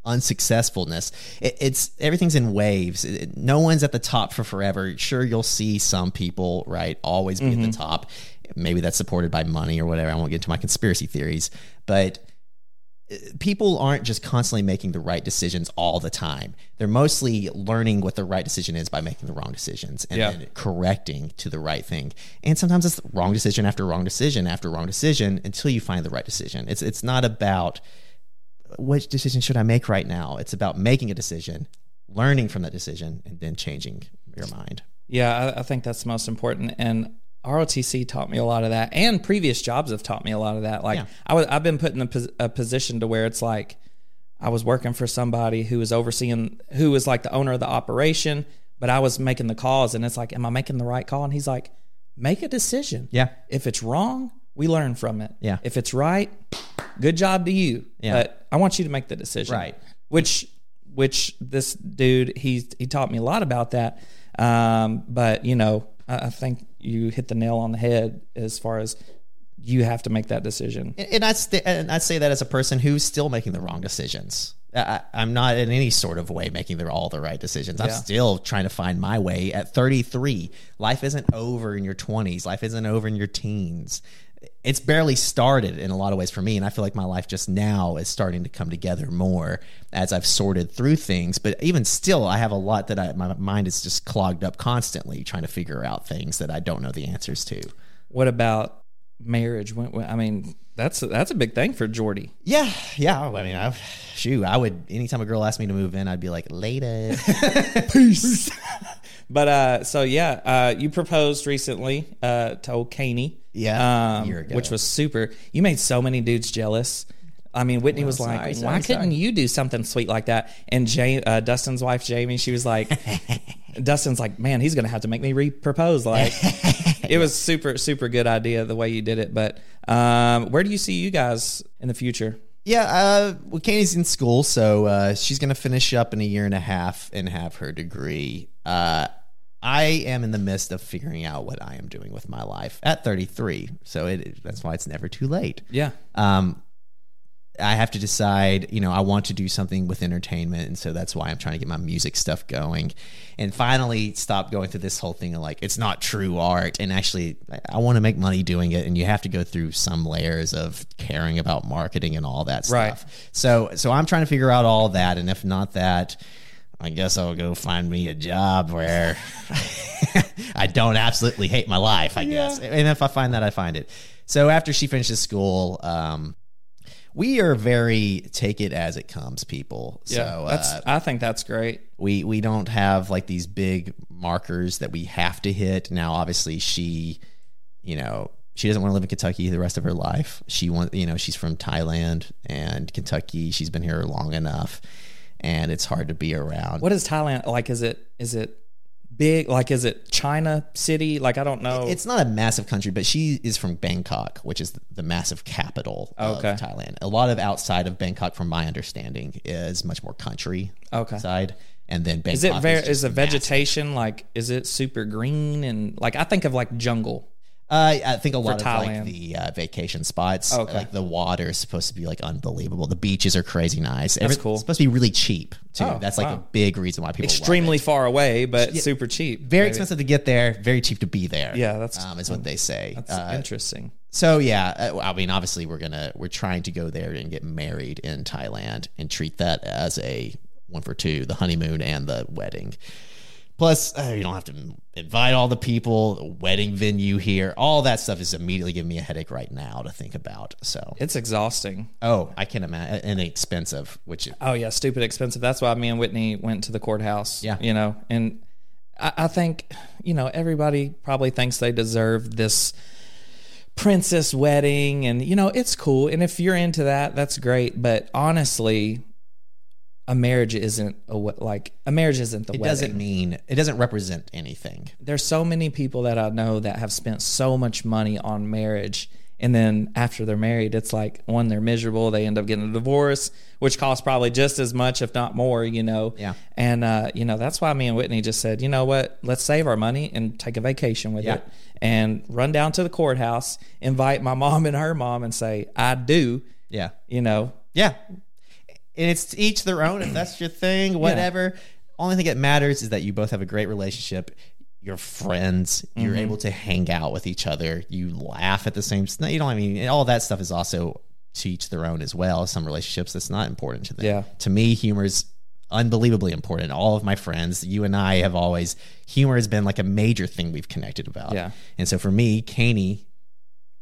unsuccessfulness. It, it's everything's in waves. It- no one's at the top for forever. Sure, you'll see some people right always be at the mm-hmm. top. Maybe that's supported by money or whatever. I won't get into my conspiracy theories, but people aren't just constantly making the right decisions all the time. They're mostly learning what the right decision is by making the wrong decisions and Yeah. then correcting to the right thing. And sometimes it's wrong decision after wrong decision after wrong decision until you find the right decision. It's it's not about which decision should I make right now. It's about making a decision, learning from that decision, and then changing your mind. yeah, I, I think that's the most important. And ROTC taught me a lot of that, and previous jobs have taught me a lot of that. Like Yeah. I was, I've been put in a, pos- a position to where it's like I was working for somebody who was overseeing, who was like the owner of the operation, but I was making the calls, and it's like, am I making the right call? And he's like, make a decision. Yeah. If it's wrong, we learn from it. Yeah. If it's right, good job to you. Yeah. But I want you to make the decision. Right. Which which this dude he he taught me a lot about that. Um, but you know, I, I think you hit the nail on the head as far as you have to make that decision. And, and I st- and I say that as a person who's still making the wrong decisions. I, I'm not in any sort of way making the, all the right decisions. I'm Yeah. still trying to find my way at 33. Life isn't over in your 20s. Life isn't over in your teens. It's barely started in a lot of ways for me, and I feel like my life just now is starting to come together more as I've sorted through things. But even still, I have a lot that I, my mind is just clogged up constantly trying to figure out things that I don't know the answers to. What about marriage? I mean, that's a, that's a big thing for Jordy. Yeah, yeah. I mean, I, shoot, I would. Anytime a girl asked me to move in, I'd be like, later. Peace." but uh, so yeah, uh, you proposed recently uh, to old Caney. Yeah, um, which was super. You made so many dudes jealous. I mean, Whitney was like, sorry, "Why sorry, couldn't you do something sweet like that?" And Jay, uh, Dustin's wife Jamie, she was like, "Dustin's like, man, he's gonna have to make me re-propose." Like, it was super, super good idea the way you did it. But um, where do you see you guys in the future? yeah. Uh, well, Katie's in school, so uh, she's gonna finish up in a year and a half and have her degree. Uh, I am in the midst of figuring out what I am doing with my life at 33. So it, that's why it's never too late. Yeah, um, I have to decide, you know, I want to do something with entertainment. And so that's why I'm trying to get my music stuff going and finally stop going through this whole thing of like, it's not true art. And actually, I- want to make money doing it. And you have to go through some layers of caring about marketing and all that stuff. Right. stuff. So, so I'm trying to figure out all that. And if not that, I guess I'll go find me a job where I don't absolutely hate my life, I guess. And if I find that, I find it. So after she finishes school, um, we are very take it as it comes people. yeah. so that's. uh, I think that's great. we we don't have like these big markers that we have to hit. Now, obviously, she, you know, she doesn't want to live in Kentucky the rest of her life. She want, you know, she's from Thailand and Kentucky. She's been here long enough, and it's hard to be around. What is Thailand like? Is it is it big? Like, is it China City? Like, I don't know. It's not a massive country, but she is from Bangkok, which is the massive capital Okay. of Thailand. A lot of outside of Bangkok, from my understanding, is much more country Okay. side. And then Bangkok Is it very? just Is the massive. vegetation like? Is it super green and like? I think of like jungle. Uh, I think a lot of Thailand. like the uh, vacation spots. Okay. Like the water is supposed to be like unbelievable. The beaches are crazy nice. That's cool. It's supposed to be really cheap too. Oh, That's like wow. a big reason why people Extremely far away, but super cheap. Very maybe. expensive to get there. Very cheap to be there. Yeah, that's- um, is what they say. That's Uh, interesting. so yeah, uh, I mean, obviously we're gonna we're trying to go there and get married in Thailand and treat that as a one for two, the honeymoon and the wedding. Plus, uh, you don't have to invite all the people, the wedding venue here. All that stuff is immediately giving me a headache right now to think about. So, It's exhausting. oh, I can imagine, and expensive, which Oh yeah, stupid expensive. That's why me and Whitney went to the courthouse. Yeah. you know, and I, I think you know everybody probably thinks they deserve this princess wedding and you know it's cool and if you're into that that's great but honestly a marriage isn't a like a marriage isn't the wedding. It wedding. doesn't mean it doesn't represent anything. There's so many people that I know that have spent so much money on marriage and then after they're married it's like one they're miserable they end up getting a divorce which costs probably just as much if not more you know Yeah. and uh, you know that's why me and Whitney just said you know what let's save our money and take a vacation with Yeah. it and run down to the courthouse invite my mom and her mom and say I do Yeah. you know Yeah. And it's to each their own. If that's your thing, whatever. Only thing that matters is that you both have a great relationship. You're friends. You're mm-hmm. able to hang out with each other. You laugh at the same. You know, what I mean, all that stuff is also to each their own as well. Some relationships that's not important to them. Yeah. To me, humor is unbelievably important. All of my friends, you and I have always humor has been like a major thing we've connected about. Yeah. And so for me, Caney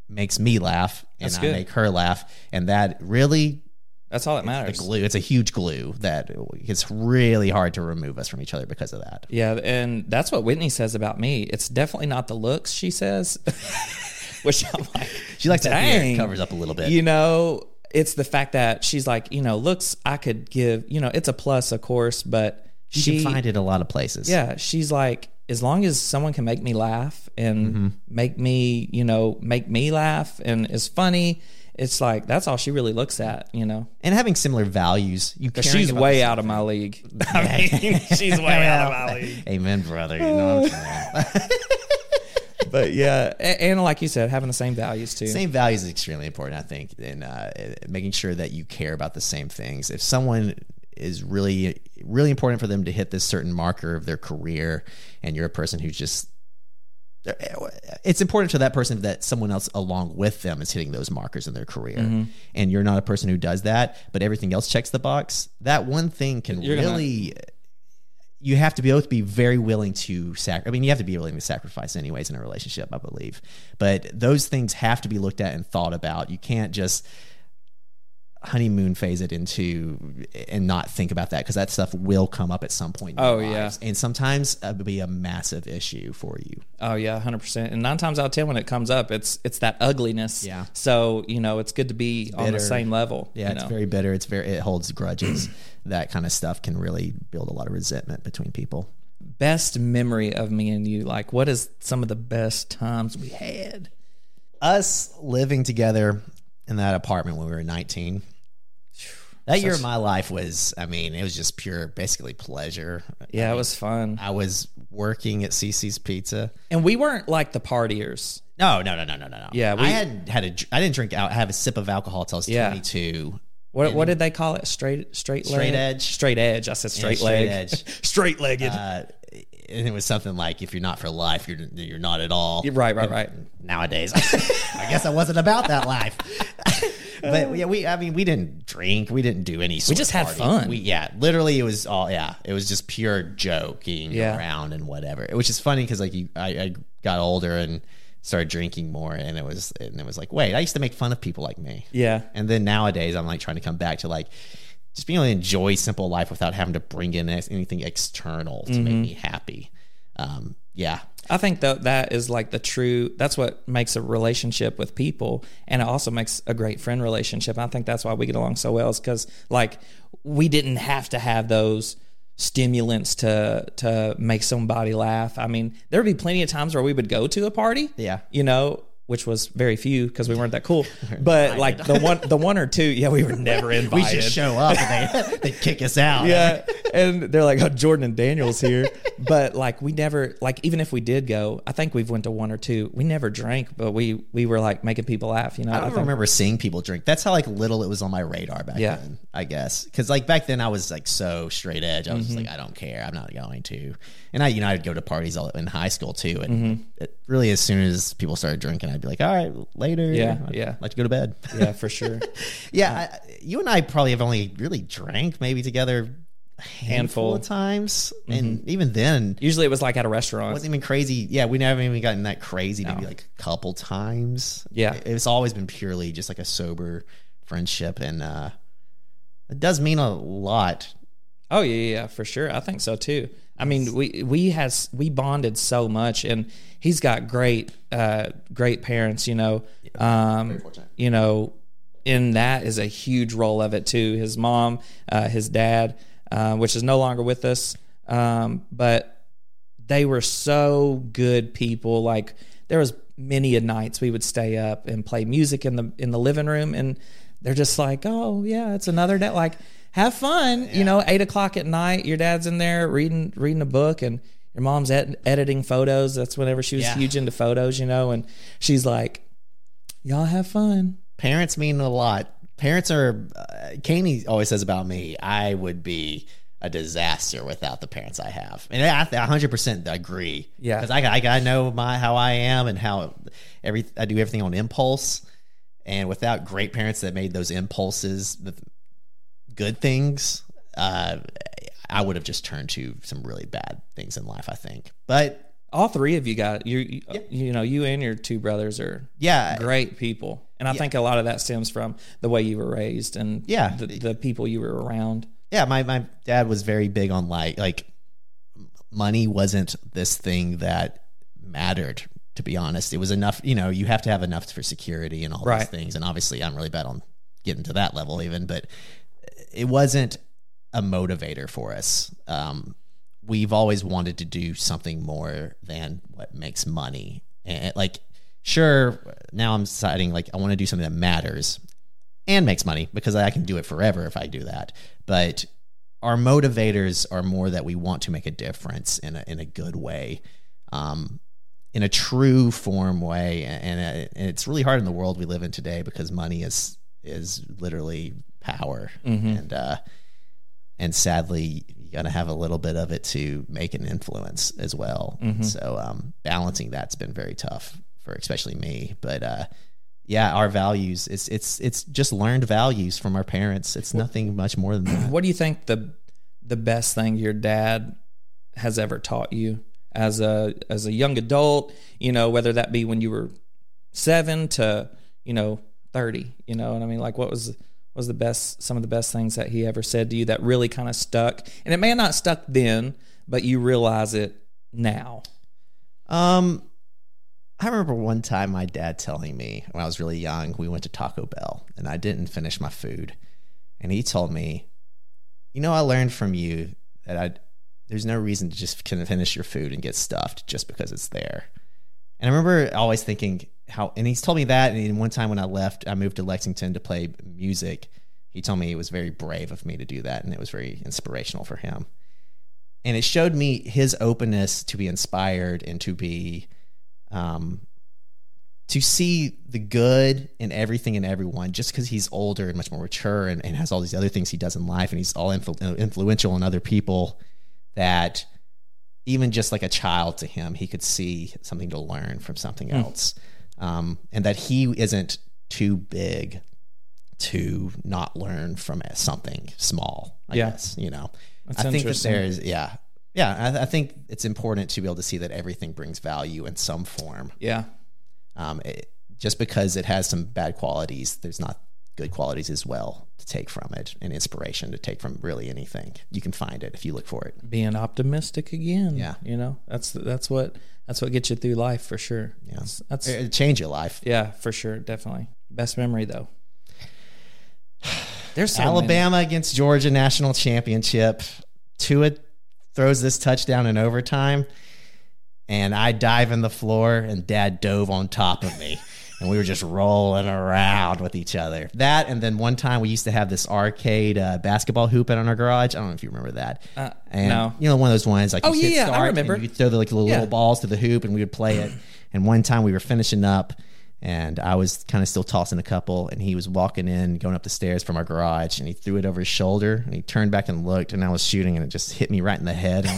makes me laugh and I make her laugh. And that really that's all that matters. the matters glue. It's a huge glue that it's really hard to remove us from each other because of that. Yeah, and that's what Whitney says about me. It's definitely not the looks, she says. Which I'm like, She likes that beard dang. covers up a little bit. You know, it's the fact that she's like, you know, looks I could give, you know, it's a plus, of course, but you she can find it a lot of places. Yeah, she's like, as long as someone can make me laugh and Mm-hmm. make me, you know, make me laugh and is funny, it's like that's all she really looks at, you know. and having similar values. You she's way out of my league. I mean, she's way out of my league. Amen, brother. You know what I'm saying? But yeah, and like you said, having the same values too. same values is extremely important, I think, in uh, making sure that you care about the same things. If someone is really, really important for them to hit this certain marker of their career, and you're a person who's just it's important to that person that someone else along with them is hitting those markers in their career. Mm-hmm. and you're not a person who does that but everything else checks the box. That one thing can You're gonna- really you have to be both be very willing to sac I mean you have to be willing to sacrifice anyways in a relationship I believe. But those things have to be looked at and thought about. You can't just honeymoon phase it into and not think about that because that stuff will come up at some point Oh, yeah. lives. and sometimes it will be a massive issue for you Oh yeah, hundred percent. And nine times out of ten, when it comes up, it's it's that ugliness. Yeah. So you know, it's good to be on the same level. Yeah, it's know? very bitter. It's very it holds grudges. that kind of stuff can really build a lot of resentment between people. best memory of me and you. Like, what is some of the best times we had? Us living together in that apartment when we were 19. That year of my life was, I mean, it was just pure, basically pleasure. Yeah, it was fun. I was working at CiCi's Pizza. And we weren't like the partiers. No, no, no, no, no, no, no. Yeah, we- I hadn't had a, I didn't drink out, have a sip of alcohol until I was Yeah. 22. What what did they call it? Straight straight Straight leg? edge. Straight edge. I said straight straight leg. edge. straight legged. Uh, and it was something like, if you're not for life, you're you're not at all. right, right, right. nowadays. I guess I wasn't about that life. but yeah, we I mean we didn't drink, we didn't do any. Sort just had party. fun. We yeah, literally it was all yeah, it was just pure joking Yeah. around and whatever. Which is funny because like you, I, I got older and started drinking more, and it was and it was like wait, I used to make fun of people like me. Yeah. And then nowadays I'm like trying to come back to like. Just being able to enjoy simple life without having to bring in anything external to Mm-hmm. make me happy. Um, yeah, I think that that is like the true. That's what makes a relationship with people, and it also makes a great friend relationship. I think that's why we get along so well, is because like we didn't have to have those stimulants to to make somebody laugh. I mean, there would be plenty of times where we would go to a party, Yeah. you know, which was very few because we weren't that cool. But like the one, the one or two, yeah, we were never invited. we just show up and they they kick us out. yeah and they're like oh jordan and daniel's here but like we never like even if we did go i think we've went to one or two we never drank but we we were like making people laugh you know I don't think- remember seeing people drink. That's how like little it was on my radar back Yeah. then. I guess because like back then I was like so straight edge. I was Mm-hmm. just like I don't care. I'm not going to. And I you know I'd go to parties all in high school too. And Mm-hmm. it, really as soon as people started drinking, I'd be like, all right, later. Yeah, I'd yeah. like to go to bed. yeah for sure yeah, I, you and I probably have only really drank maybe together a handful Handful. Mm-hmm. of times, and even then. usually it was like at a restaurant. It wasn't even crazy. Yeah, we never even gotten that crazy. Maybe like a couple times. Yeah. It- it's always been purely just like a sober friendship, and uh, it does mean a lot. Oh yeah, yeah, for sure. I think so too. I mean, we we has we bonded so much, and he's got great, uh, great parents. You know, um, you know, in that is a huge role of it too. His mom, uh, his dad, uh, which is no longer with us, um, but they were so good people. Like there was many a nights we would stay up and play music in the in the living room, and they're just like, oh yeah, it's another day. Like have fun, you know. Eight o'clock at night, your dad's in there reading reading a book, and your mom's ed- editing photos. That's whenever she was Yeah. huge into photos, you know. And she's like, y'all have fun. parents mean a lot. Parents are. Uh, Kaney always says about me, I would be a disaster without the parents I have, and I, I 100% agree. Yeah. because I, I I know my how I am and how every I do everything on impulse, and without great parents that made those impulses good things, uh, I would have just turned to some really bad things in life. I think, but all three of you got you you, you know you and your two brothers are yeah, great people and i think a lot of that stems from the way you were raised and Yeah. the, the people you were around yeah, my, my dad was very big on like like money wasn't this thing that mattered. To be honest, it was enough. You know, you have to have enough for security and all Right. these things. And obviously, I'm really bad on getting to that level even, but it wasn't a motivator for us. Um, we've always wanted to do something more than what makes money. And like, sure, now I'm deciding like I want to do something that matters and makes money because I can do it forever if I do that. But our motivators are more that we want to make a difference in a, in a good way, um, in a true form way. And, and it's really hard in the world we live in today because money is is literally power, and uh, and sadly, you got to have a little bit of it to make an influence as well. So um, balancing that's been very tough for especially me, but. Uh, yeah, our values. It's it's it's just learned values from our parents. It's nothing much more than that. what do you think the the best thing your dad has ever taught you as a as a young adult you know whether that be when you were 7 to you know 30 you know and i mean like what was was the best some of the best things that he ever said to you that really kind of stuck. And it may have not stuck then but you realize it now. Um, I remember one time my dad telling me when I was really young, we went to Taco Bell and I didn't finish my food, and he told me, "You know, I learned from you that I there's no reason to just kind of finish your food and get stuffed just because it's there." And I remember always thinking how, and he's told me that. And one time when I left, I moved to Lexington to play music. He told me it was very brave of me to do that, and it was very inspirational for him. And it showed me his openness to be inspired and to be, um, to see the good in everything and everyone. Just because he's older and much more mature and, and has all these other things he does in life, and he's all influ- influential on other people, that even just like a child to him, he could see something to learn from something else, um, and that he isn't too big to not learn from something small. I Yeah. guess you know. That's I think that there is, yeah, yeah. I, I think it's important to be able to see that everything brings value in some form. yeah Um, it, just because it has some bad qualities, there's not good qualities as well to take from it, and inspiration to take from really anything. You can find it if you look for it. being optimistic again Yeah. you know that's that's what that's what gets you through life for sure Yeah. that's, that's It, change your life. Yeah, for sure, definitely. Best memory though. There's so many. Alabama against Georgia national championship. Tua throws this touchdown in overtime, and I dive in the floor, and Dad dove on top of me, and we were just rolling around with each other. That, and then one time we used to have this arcade uh, basketball hoop out in our garage. I don't know if you remember that. Uh, and no. you know one of those ones like Oh, you yeah, I start remember. and you throw the like little, Yeah. little balls to the hoop, and we would play it. And one time we were finishing up, and I was kind of still tossing a couple, and he was walking in, going up the stairs from our garage, and he threw it over his shoulder, and he turned back and looked, and I was shooting, and it just hit me right in the head, and, I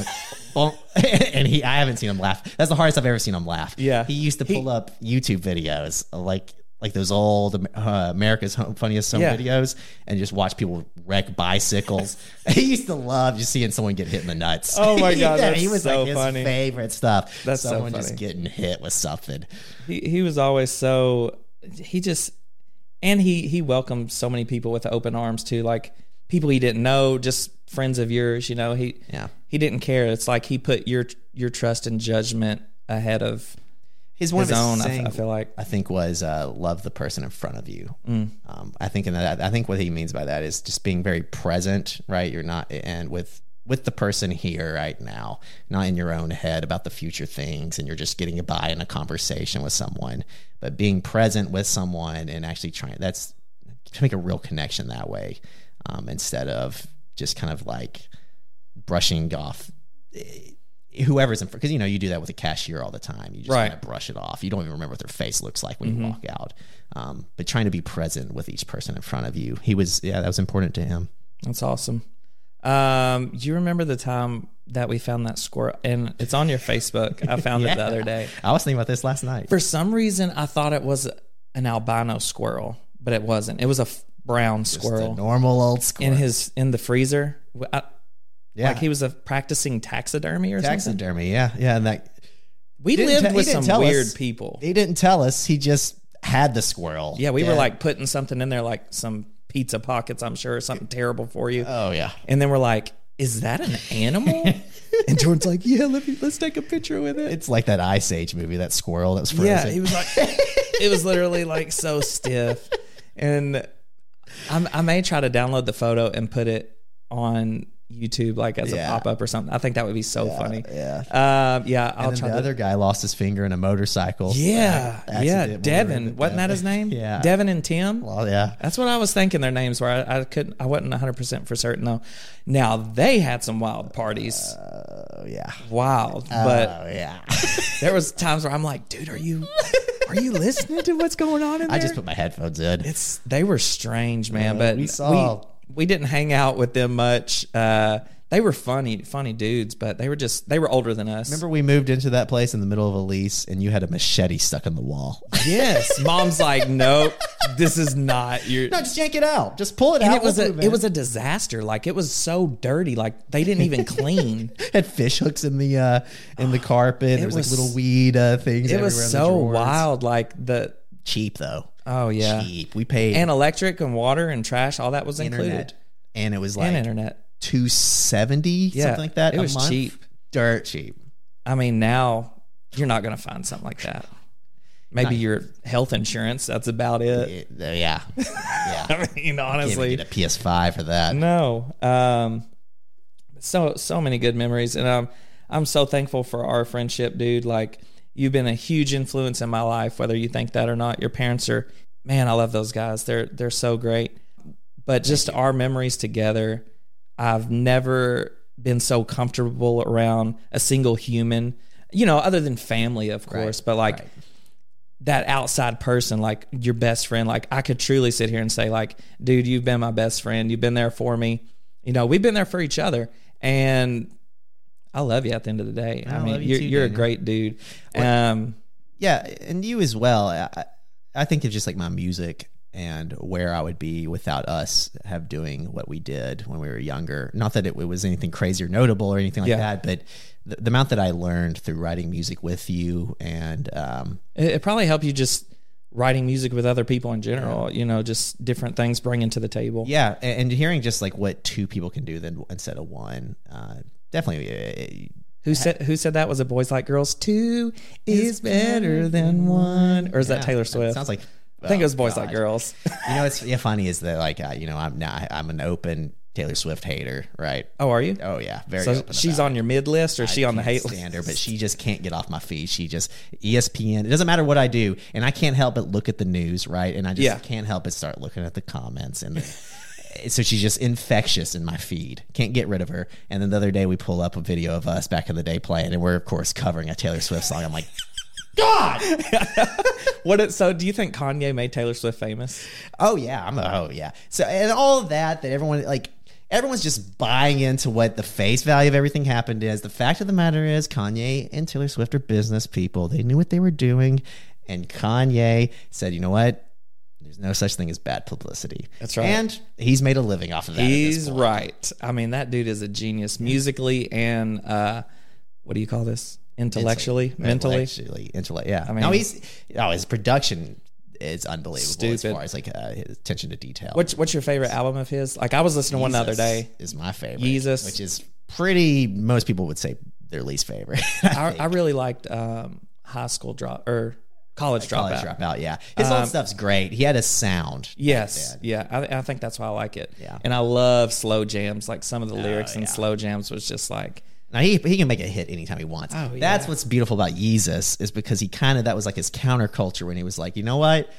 went, and he, I haven't seen him laugh. That's the hardest I've ever seen him laugh. Yeah. he used to He- pull up YouTube videos like. Like those old uh, America's Home, Funniest Home Yeah. videos, and just watch people wreck bicycles. he used to love just seeing someone get hit in the nuts. Oh my God, yeah, he was so like his funny. favorite stuff. That's so someone just getting hit with something. He he was always so he just and he he welcomed so many people with open arms too. Like people he didn't know, just friends of yours. You know, he Yeah. he didn't care. It's like he put your your trust and judgment ahead of His one his own. I feel like I think was uh, love the person in front of you. Mm. Um, I think in that I think what he means by that is just being very present, right? You're not and with with the person here right now, not in your own head about the future things, and you're just getting by in a conversation with someone, but being present with someone and actually trying. That's to make a real connection that way, um, instead of just kind of like brushing off eh, whoever's in front because you know you do that with a cashier all the time you just Right. kind of brush it off you don't even remember what their face looks like when you walk out um, but trying to be present with each person in front of you he was yeah that was important to him that's awesome. Um, do you remember the time that we found that squirrel? And it's on your Facebook. I found it the other day. i was thinking about this last night For some reason, I thought it was an albino squirrel, but it wasn't. It was a f- brown Just a squirrel normal old squirrel in his in the freezer. I, yeah Like he was a practicing taxidermy or something. taxidermy yeah yeah and that We Didn't lived te- he with didn't some tell weird us. people. he didn't tell us he just had the squirrel Yeah, we were like putting something in there, like some pizza pockets, I'm sure, something terrible for you. oh yeah And then we're like, is that an animal? and Jordan's like, yeah, let me, let's take a picture with it. it's like that ice age movie that squirrel that was frozen Yeah, he was like, it was literally like so stiff. And I'm, I may try to download the photo and put it on YouTube, like as Yeah. a pop up or something. I think that would be so funny. yeah Um, yeah, I'll and try the to. other guy lost his finger in a motorcycle yeah, yeah, Devin. Wasn't that his name? Yeah. Devin and Tim. well yeah That's what I was thinking their names were. I, I couldn't. I wasn't 100 percent for certain though. Now they had some wild parties, oh yeah wild. But oh yeah there was times where I'm like, dude, are you are you listening to what's going on in there? I just put my headphones in. it's they were strange, man. Yeah, but we saw- we, we didn't hang out with them much. Uh, they were funny, funny dudes, but they were just they were older than us. Remember we moved into that place in the middle of a lease and you had a machete stuck in the wall. Yes, mom's like, nope, this is not your. no, just yank it out. Just pull it and out. it was a it, it was a disaster. Like it was so dirty. Like they didn't even clean. had fish hooks in the uh in the carpet. There was, was- like little weed uh things. it everywhere was so wild. Like the Cheap though. oh yeah, Cheap. We paid and electric and water and trash. All that was included. internet, and it was like and internet. two seventy Yeah, something like that. it was month. cheap. dirt cheap. I mean, now you're not going to find something like that. Maybe your health insurance. That's about it. Yeah, yeah. I mean, honestly, get a PS5 for that. no. Um, so so many good memories, and I'm I'm so thankful for our friendship, dude. Like you've been a huge influence in my life, whether you think that or not. Your parents are, man, I love those guys. They're they're so great. But just our memories together, I've never been so comfortable around a single human. You know, other than family, of course, but like right. that outside person, like your best friend, like I could truly sit here and say, like, dude, you've been my best friend. You've been there for me. You know, we've been there for each other, and I love you. At the end of the day, I, I mean, you you're, too, you're a great dude. Um, Yeah, and you as well. I, I think of just like my music and where I would be without us have doing what we did when we were younger. Not that it, was anything crazy or notable or anything like Yeah. that, but the, the amount that I learned through writing music with you and um, it, it probably helped you just writing music with other people in general. You know, just different things bringing to the table. yeah, and, and hearing just like what two people can do then instead of one, uh, definitely. Uh, Who said Who said that was it? Boys like girls. Two is better than one. Or is that yeah, Taylor Swift? Sounds like. I think it was oh, boys like girls. You know, it's yeah, funny is that like uh, you know I'm now I'm an open Taylor Swift hater, right? oh, are you? Oh yeah, very. so open she's about on your mid list, or is she I on the can't hate stand her, list? but she just can't get off my feed. She just ESPN. It doesn't matter what I do, and I can't help but look at the news, right? And I just Yeah. can't help but start looking at the comments, and so she's just infectious in my feed. Can't get rid of her. And then the other day we pull up a video of us back in the day playing, and we're of course covering a Taylor Swift song. I'm like, God, What? It, so, do you think Kanye made Taylor Swift famous? oh yeah, I'm a, oh yeah. So and all of that that everyone like. Everyone's just buying into what the face value of everything happened is. The fact of the matter is, Kanye and Taylor Swift are business people. They knew what they were doing. And Kanye said, you know what? There's no such thing as bad publicity. That's right. And he's made a living off of that. He's right. I mean, that dude is a genius musically and uh, what do you call this? Intellectually, mentally. Intellectually, intellect, yeah. I mean- no, he's oh his production. is unbelievable as far as like uh, his attention to detail. What's what's your favorite album of his? Like I was listening to one the other day. is my favorite. Yeezus. which is pretty. Most people would say their least favorite. I, I really liked um, High School Drop or College College Dropout. dropout. Yeah, his Um, old stuff's great. He had a sound. Yes, yeah, I, I think that's why I like it. Yeah. and I love slow jams. Like some of the lyrics in yeah. slow jams was just like, Now he he can make a hit anytime he wants. Oh, That's what's beautiful about Yeezus is because he kind of that was like his counterculture when he was like, you know what?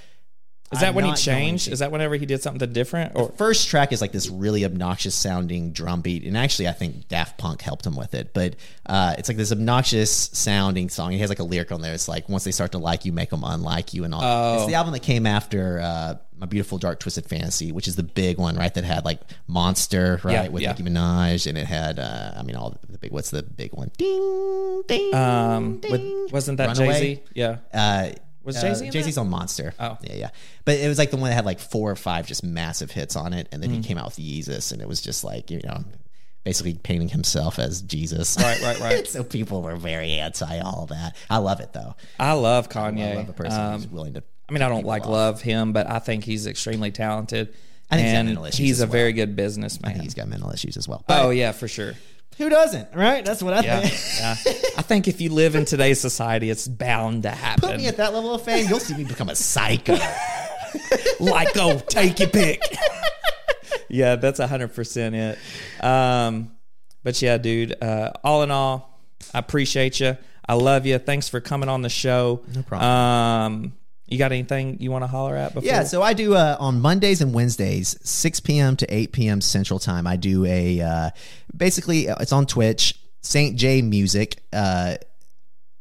Is that I'm when he changed? Is that whenever he did something different? Or first track is like this really obnoxious sounding drum beat and actually i think daft punk helped him with it but uh, it's like this obnoxious sounding song he has like a lyric on there it's like once they start to like you make them unlike you and all Oh. it's the album that came after uh, my beautiful dark twisted fantasy which is the big one right that had like monster right Yeah, with yeah. nicki minaj and it had uh, i mean all the big what's the big one ding ding um, ding. with, wasn't that Jay Z? Yeah, Uh, Was uh, Jay-Z in Jay Z's on Monster. Oh. yeah, yeah. But it was like the one that had like four or five just massive hits on it, and then Mm. he came out with Yeezus, and it was just like you know, basically painting himself as Jesus. Right, right, right. so people were very anti all that. I love it though. I love Kanye. I love a person Um, who's willing to. I mean, I don't like off. love him, but I think he's extremely talented. I think and he's a very well. good businessman. He's got mental issues as well. oh yeah, for sure. Who doesn't? Right? That's what I Yeah, think. yeah. I think if you live in today's society, it's bound to happen. Put me at that level of fame, you'll see me become a psycho. like, oh, take your pick. yeah, that's hundred percent it. Um, but yeah, dude. Uh, all in all, I appreciate you. I love you. Thanks for coming on the show. No problem. Um, you got anything you want to holler at before? Yeah, so I do uh, on Mondays and Wednesdays, 6 p.m. to 8 p.m. Central Time. I do a uh, basically uh, it's on Twitch, Saint J Music. Uh,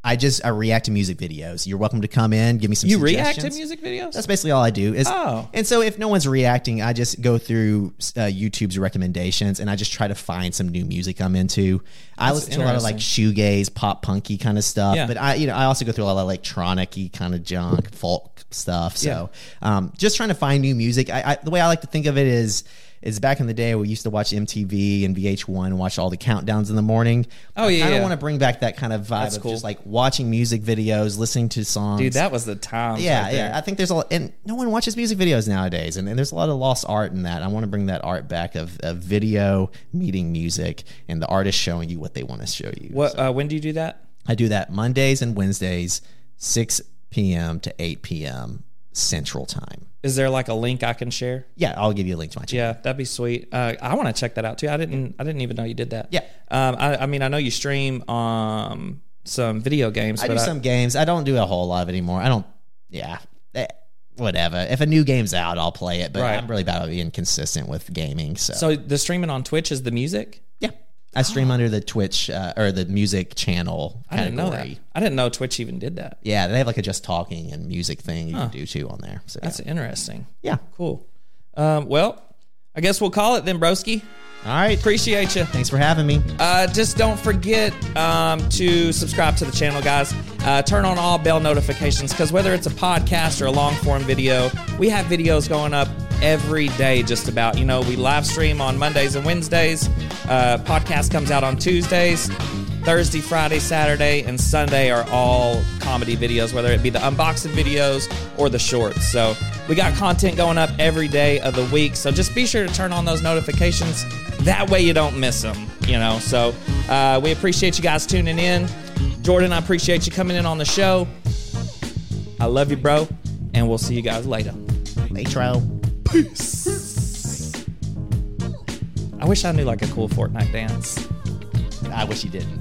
I just I react to music videos. You're welcome to come in, give me some. you react to music videos. That's basically all I do. Is, Oh. and so if no one's reacting, I just go through uh, YouTube's recommendations and I just try to find some new music I'm into. I That's listen to a lot of like shoegaze, pop punky kind of stuff, Yeah. but I you know I also go through a lot of electronic-y kind of junk, folk stuff. So um, just trying to find new music. I, I, the way I like to think of it is. Is back in the day we used to watch MTV and VH1 and watch all the countdowns in the morning. Oh, I yeah, kind of yeah. want to bring back that kind of vibe That's of cool. just like watching music videos, listening to songs. Dude, that was the time. Yeah, right yeah. I think there's a lot, and no one watches music videos nowadays, and, and there's a lot of lost art in that. I want to bring that art back of, of video meeting music and the artist showing you what they want to show you. What? So Uh, when do you do that? I do that Mondays and Wednesdays, 6 p.m. to 8 p.m. Central Time. Is there like a link I can share? Yeah, I'll give you a link to my channel. Yeah, that'd be sweet. Uh, I want to check that out too. I didn't. I didn't even know you did that. Yeah. Um. I, I mean, I know you stream um some video games. I do some games. I don't do a whole lot of it anymore. I don't. Yeah. Eh, Whatever. If a new game's out, I'll play it. But Right. I'm really bad at being consistent with gaming. So, So the streaming on Twitch is the music. Yeah, I stream under the Twitch uh, or the music channel I didn't know that. category. I didn't know Twitch even did that. Yeah, they have like a just talking and music thing you can do too on there. So That's interesting. yeah. Cool. Um. Well, I guess we'll call it then, broski. All right. Appreciate you. Thanks for having me. Uh, just don't forget um, to subscribe to the channel, guys. Uh, turn on all bell notifications because whether it's a podcast or a long form video, we have videos going up every day, just about. You know, we live stream on Mondays and Wednesdays. Uh, podcast comes out on Tuesdays. Thursday, Friday, Saturday, and Sunday are all comedy videos, whether it be the unboxing videos or the shorts. So we got content going up every day of the week. So just be sure to turn on those notifications. That way you don't miss them, you know. So uh, we appreciate you guys tuning in. Jordan, I appreciate you coming in on the show. I love you, bro. And we'll see you guys later. peace I wish I knew like a cool Fortnite dance. I wish you didn't.